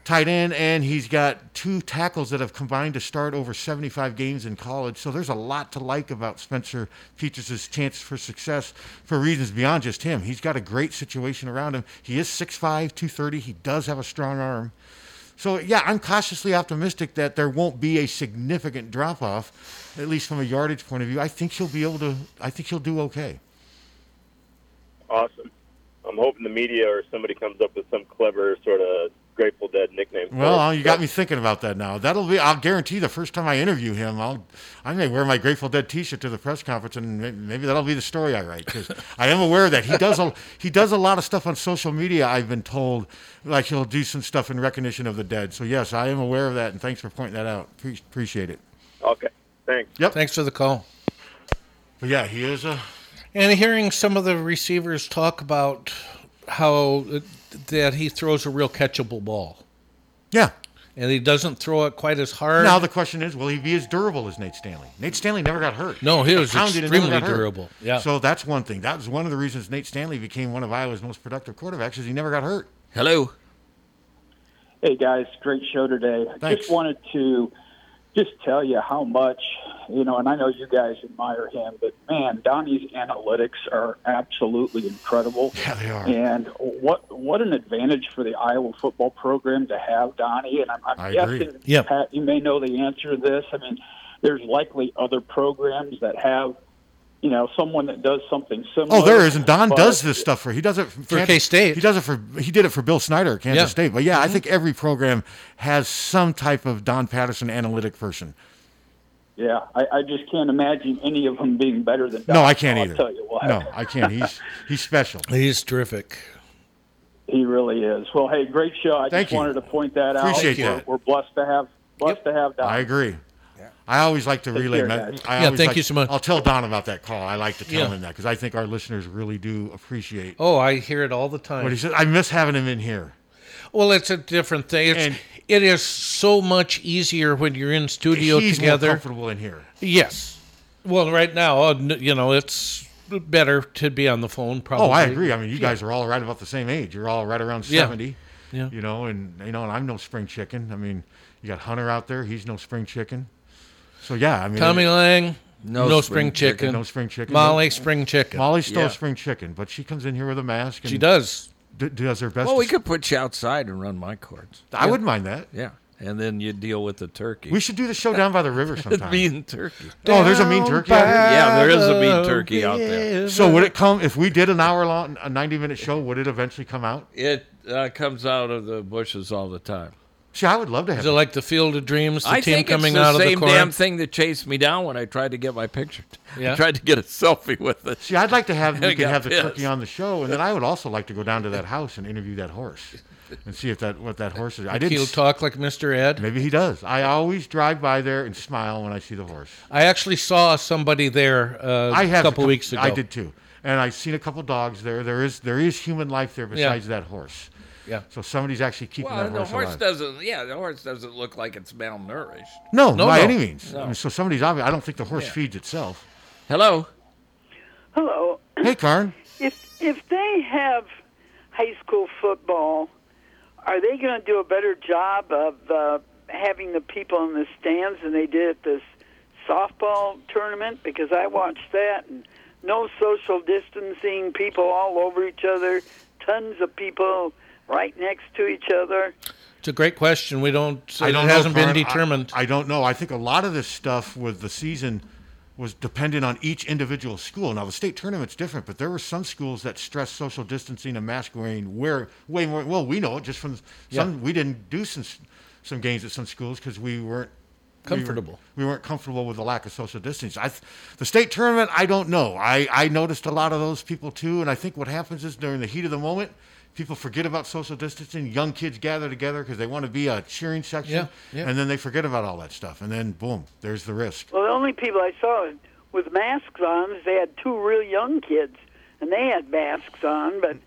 tight end, and he's got two tackles that have combined to start over 75 games in college. So there's a lot to like about Spencer Petras' chance for success for reasons beyond just him. He's got a great situation around him. He is 6'5", 230. He does have a strong arm. So yeah, I'm cautiously optimistic that there won't be a significant drop off, at least from a yardage point of view. I think he'll be able to. I think he'll do okay. Awesome. I'm hoping the media or somebody comes up with some clever sort of Grateful Dead nickname. Well, him. you got me thinking about that now. That'll be. I'll guarantee the first time I interview him, I'll I may wear my Grateful Dead T-shirt to the press conference, and maybe that'll be the story I write because I am aware that he does a he does a lot of stuff on social media. I've been told, like he'll do some stuff in recognition of the dead. So yes, I am aware of that, and thanks for pointing that out. Pre- appreciate it. Okay. Thanks. Yep. Thanks for the call. But yeah, he is a. And hearing some of the receivers talk about how uh, that he throws a real catchable ball. Yeah. And he doesn't throw it quite as hard. Now the question is, will he be as durable as Nate Stanley? Nate Stanley never got hurt. No, he was Pounded extremely got hurt. durable. Yeah. So that's one thing. That was one of the reasons Nate Stanley became one of Iowa's most productive quarterbacks, is he never got hurt. Hello. Hey guys, great show today. I Thanks. just wanted to just tell you how much you know, and I know you guys admire him, but man, Donnie's analytics are absolutely incredible. Yeah, they are. And what what an advantage for the Iowa football program to have Donnie. And I'm, I'm I agree. guessing, Yep. Pat, you may know the answer to this. I mean, there's likely other programs that have, you know, someone that does something similar. Oh, there is, and Don but- does this stuff for. He does it For Kansas- K-State. He does it for. He did it for Bill Snyder Kansas Yeah. State. But yeah, I Mhm. think every program has some type of Don Patterson analytic person. Yeah, I, I just can't imagine any of them being better than. Don. No, I can't I'll either. tell you what. No, I can't. He's he's special. He's terrific. He really is. Well, hey, great show. I Thank just you. wanted to point that out. Appreciate we're, that. We're blessed to have blessed to have Don. I agree. I always like to Take relay. care. I Yeah, thank like- you so much. I'll tell Don about that call. I like to tell Yeah. him that because I think our listeners really do appreciate Oh, I hear it all the time. what he said. I miss having him in here. Well, it's a different thing. It's, And- it is so much easier when you're in studio He's together. more comfortable in here. Yes. Well, right now, uh, you know, it's better to be on the phone. Probably. Oh, I agree. I mean, you Yeah. guys are all right about the same age. You're all right around seventy. Yeah. You know, and you know, and I'm no spring chicken. I mean, you got Hunter out there. He's no spring chicken. So yeah, I mean, Tommy it- Lang, no, spring, chicken. No spring chicken. Molly, spring chicken. Molly's still Yeah. spring chicken, but she comes in here with a mask. And She does. D- does her best. Well, we could put you outside and run my courts. I wouldn't mind that. Yeah, and then you deal with the turkey. We should do the show down by the river sometime. mean turkey. Oh, there's a mean turkey out here. Yeah, there is a mean turkey out there. So would it come if we did an hour long, a ninety minute show? Would it eventually come out? It uh, comes out of the bushes all the time. See, I would love to have. Is it like the Field of Dreams? The I team think coming it's the out of same the corn. damn thing that chased me down when I tried to get my picture. Yeah. I tried to get a selfie with it. See, I'd like to have And I we could got have the pissed. turkey on the show, and then I would also like to go down to that house and interview that horse and see if that what that horse is. I did. He'll talk like Mr. Ed. Maybe he does. I always drive by there and smile when I see the horse. I actually saw somebody there uh, I a have couple cou- weeks ago. I did too, and I've seen a couple dogs there. There is there is human life there Yeah. besides that horse. Yeah. So somebody's actually keeping Well, that the horse, horse alive. doesn't. Yeah, the horse doesn't look like it's malnourished. No, No, by no. any means. No. I mean, so somebody's obvious. I don't think the horse Yeah. feeds itself. Hello. Hello. Hey, Karn. If if they have high school football, are they going to do a better job of uh, having the people in the stands than they did at this softball tournament? Because I watched that and no social distancing, people all over each other, tons of people right next to each other. It's a great question. We don't. I don't it know, hasn't been Karn. I- determined. I, don't know. I think a lot of this stuff with the season was dependent on each individual school. Now the state tournament's different, but there were some schools that stressed social distancing and mask wearing where way more. Well, we know it just from some. Yeah. We didn't do some some games at some schools because we weren't we were- Comfortable. We, weren't comfortable with the lack of social distancing. I, the state tournament, I don't know. I, I noticed a lot of those people too, and I think what happens is during the heat of the moment, people forget about social distancing. Young kids gather together because they want to be a cheering section, Yeah, yeah. and then they forget about all that stuff, and then boom, there's the risk. Well, the only people I saw with masks on is they had two real young kids, and they had masks on, but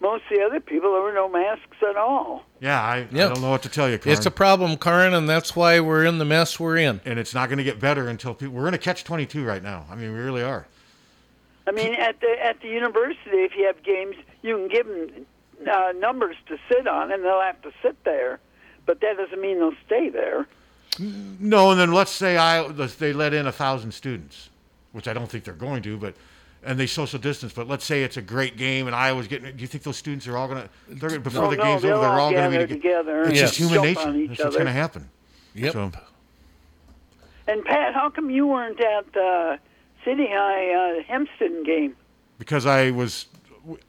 most of the other people, there were no masks at all. Yeah, I, Yeah. I don't know what to tell you, Karn. It's a problem, Karin, and that's why we're in the mess we're in. and it's not going to get better until people. We're in a catch twenty two right now. I mean, we really are. I mean, at the at the university, if you have games, you can give them uh, numbers to sit on, and they'll have to sit there. But that doesn't mean they'll stay there. No, and then let's say I they let in a thousand students, which I don't think they're going to, but and they social distance. But let's say it's a great game, and Iowa's getting. Do you think those students are all gonna? They're gonna- before No, the no, game's they'll over, they're all all gonna be together. together It's and just human nature. on each That's what's gonna happen. Yep. So And Pat, how come you weren't at uh, City High uh, Hempstead game? because I was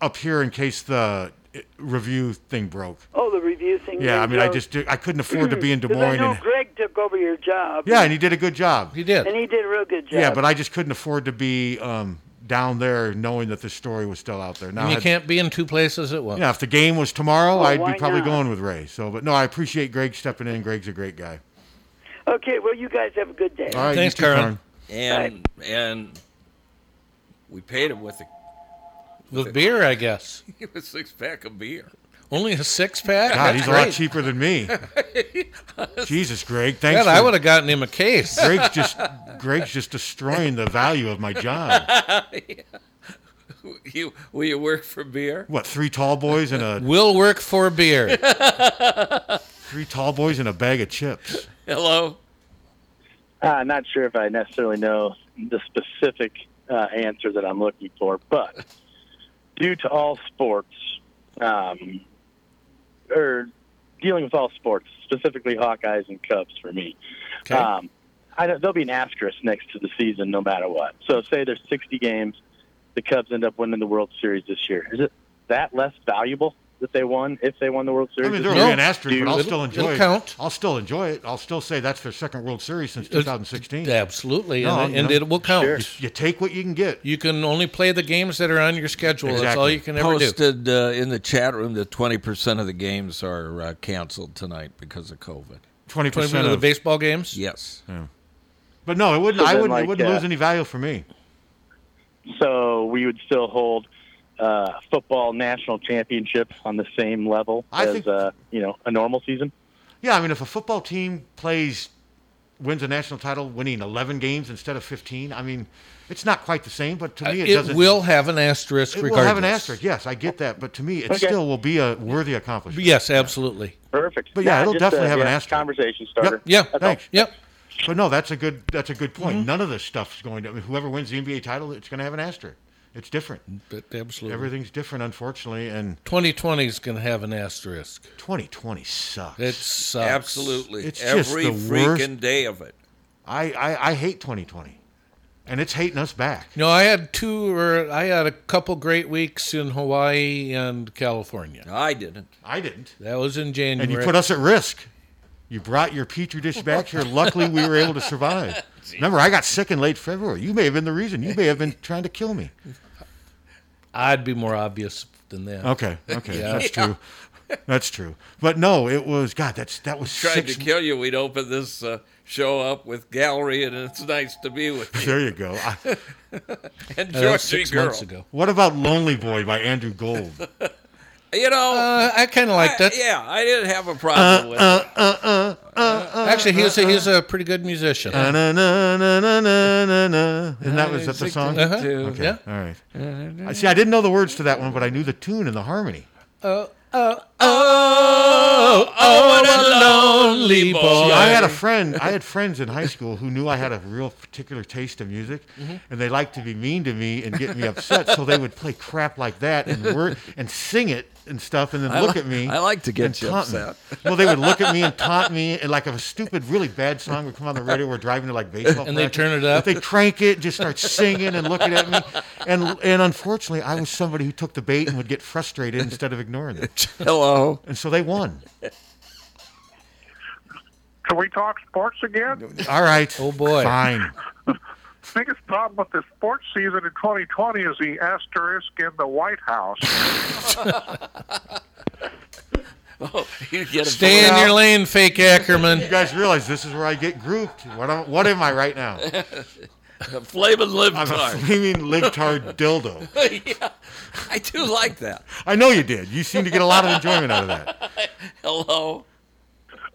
up here in case the review thing broke. Oh, the review thing. Yeah, I mean, I broke. just I couldn't afford to be in Des Moines. I know And, Greg took over your job. yeah, and he did a good job. He did. And he did a real good job. Yeah, but I just couldn't afford to be um, down there knowing that the story was still out there. Now And you had- can't be in two places at once. Yeah, if the game was tomorrow, Well, I'd be probably not? going with Ray. So, but no, I appreciate Greg stepping in. Greg's a great guy. Okay, well, you guys have a good day. All right, Thanks, you too, Karen. And and we paid him with a With beer, I guess. a six pack of beer. Only a six pack. God, That's he's a lot cheaper than me. Jesus, Greg, thanks. God, I would have gotten him a case. Greg's just Greg's just destroying the value of my job. you will you work for beer? What? Three tall boys and a Will work for beer. three tall boys and a bag of chips. Hello. I'm not sure if I necessarily know the specific uh, answer that I'm looking for, but due to all sports, um, or dealing with all sports, specifically Hawkeyes and Cubs for me, Okay. um, I don't, there'll be an asterisk next to the season no matter what. So, say there's 60 games, the Cubs end up winning the World Series this year. Is it that less valuable that they won if they won the World Series. I Series? mean, this there'll year? be an asterisk, but I'll you- still enjoy it. Count. I'll still enjoy it. I'll still say that's their second World Series since 2016. Absolutely, No, and, and it will count. You, you take what you can get. You can only play the games that are on your schedule. That's all you can ever do. Posted uh, in the chat room that 20% of the games are uh, canceled tonight because of COVID. 20% of the baseball games. Yes. But no, it wouldn't. So I wouldn't. like, it wouldn't uh, lose any value for me. So we would still hold uh, football national championship on the same level I as think- uh, you know a normal season. Yeah, I mean, if a football team plays, wins a national title, winning 11 games instead of 15, I mean, it's not quite the same. But to me, it, it doesn't. will have an asterisk. It regardless. will have an asterisk. Yes, I get that. But to me, it Okay. still will be a worthy accomplishment. Yes, absolutely. Perfect. But yeah, Nah, it'll just, definitely uh, have an asterisk. Conversation starter. Yeah, That's all. thanks. Yep. But no, that's a good. That's a good point. None of this stuff's going to. I mean, whoever wins the NBA title, it's going to have an asterisk. It's different. But absolutely. Everything's different, unfortunately, and 2020 is going to have an asterisk. 2020 sucks. It sucks. Absolutely. It's just Every the worst. freaking day of it. I, I I hate 2020, and it's hating us back. You know, I had two or I had a couple great weeks in Hawaii and California. I didn't. I didn't. That was in January. And you put us at risk. You brought your petri dish back here. Luckily, we were able to survive. Remember, I got sick in late February. You may have been the reason. You may have been trying to kill me. I'd be more obvious than that. Okay, okay, Yeah. that's true. That's true. But no, it was God. That's that was Tried six. to kill you. We'd open this uh, show up with gallery, and it's nice to be with you. There you go. I, and That was six Girl. months ago. what about Lonely Boy by Andrew Gold? You know, Uh, I kind of liked I- it. yeah, I didn't have a problem with uh, it. uh, uh, uh, uh, Actually, he's a, he's a pretty good musician. uh, na, na, na, na, na, na, na. And that was that the song. Uh-huh. Okay. Yeah. All right. I see. I didn't know the words to that one, but I knew the tune and the harmony. Oh, oh, oh, oh, what a lonely boy. See, I had a friend. I had friends in high school who knew I had a real particular taste of music, Mhm. and they liked to be mean to me and get me upset. so they would play crap like that and word and sing it and stuff, and then I look li- at me. I like to get and you upset. Well, they would look at me and taunt me, and like if a stupid, really bad song would come on the radio. We're driving to like baseball, And they practice, turn it up? They crank it, just start singing and looking at me, and and unfortunately, I was somebody who took the bait and would get frustrated instead of ignoring it. Hello. And so they won. Can we talk sports again? All right. Oh boy. Fine. Biggest problem with the sports season in 2020 is the asterisk in the White House. Oh, you get Stay in your lane, fake Ackerman. You guys realize this is where I get grouped. What am, what am I right now? a flaming I'm a libtard. flaming libtard dildo. yeah, I do like that. I know you did. You seem to get a lot of enjoyment out of that. Hello.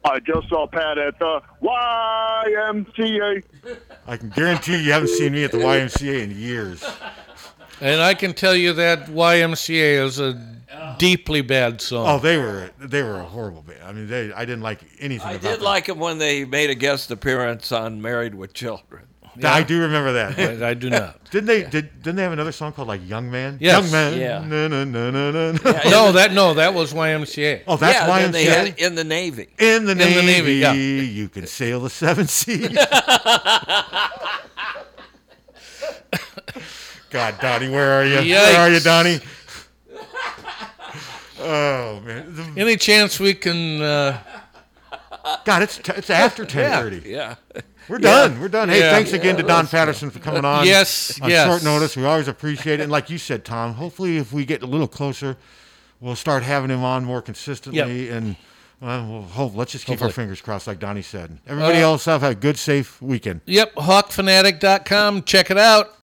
I just saw Pat at the YMCA. I can guarantee you haven't seen me at the YMCA in years. And I can tell you that YMCA is a oh. deeply bad song. Oh, they were they were a horrible band. I mean, they I didn't like anything about it. I about did them. like it when they made a guest appearance on Married with Children. I do remember that. I, I do not. Didn't they? Did didn't they have another song called like Young Man? Yes. Young Man. Yeah. No, no, no, no, no. no. no, that no, that was YMCA. Oh, that's yeah, YMCA. they had in the Navy. In the In the Navy, Navy, yeah. you can sail the seven seas. God, Donnie, where are you? Where are you, Donnie? Oh man, The- Any chance we can? Uh, God, it's t- it's after ten thirty. Yeah. We're Yeah. done. We're done. Hey, Yeah. thanks again to Don. Patterson for coming on. Yes, on yes. short notice. We always appreciate it. And like you said, Tom, hopefully if we get a little closer, we'll start having him on more consistently. And well, we'll hope. Let's just keep our fingers crossed, like Donnie said. Everybody Uh, else have a good, safe weekend. yep, hawkfanatic.com. Check it out.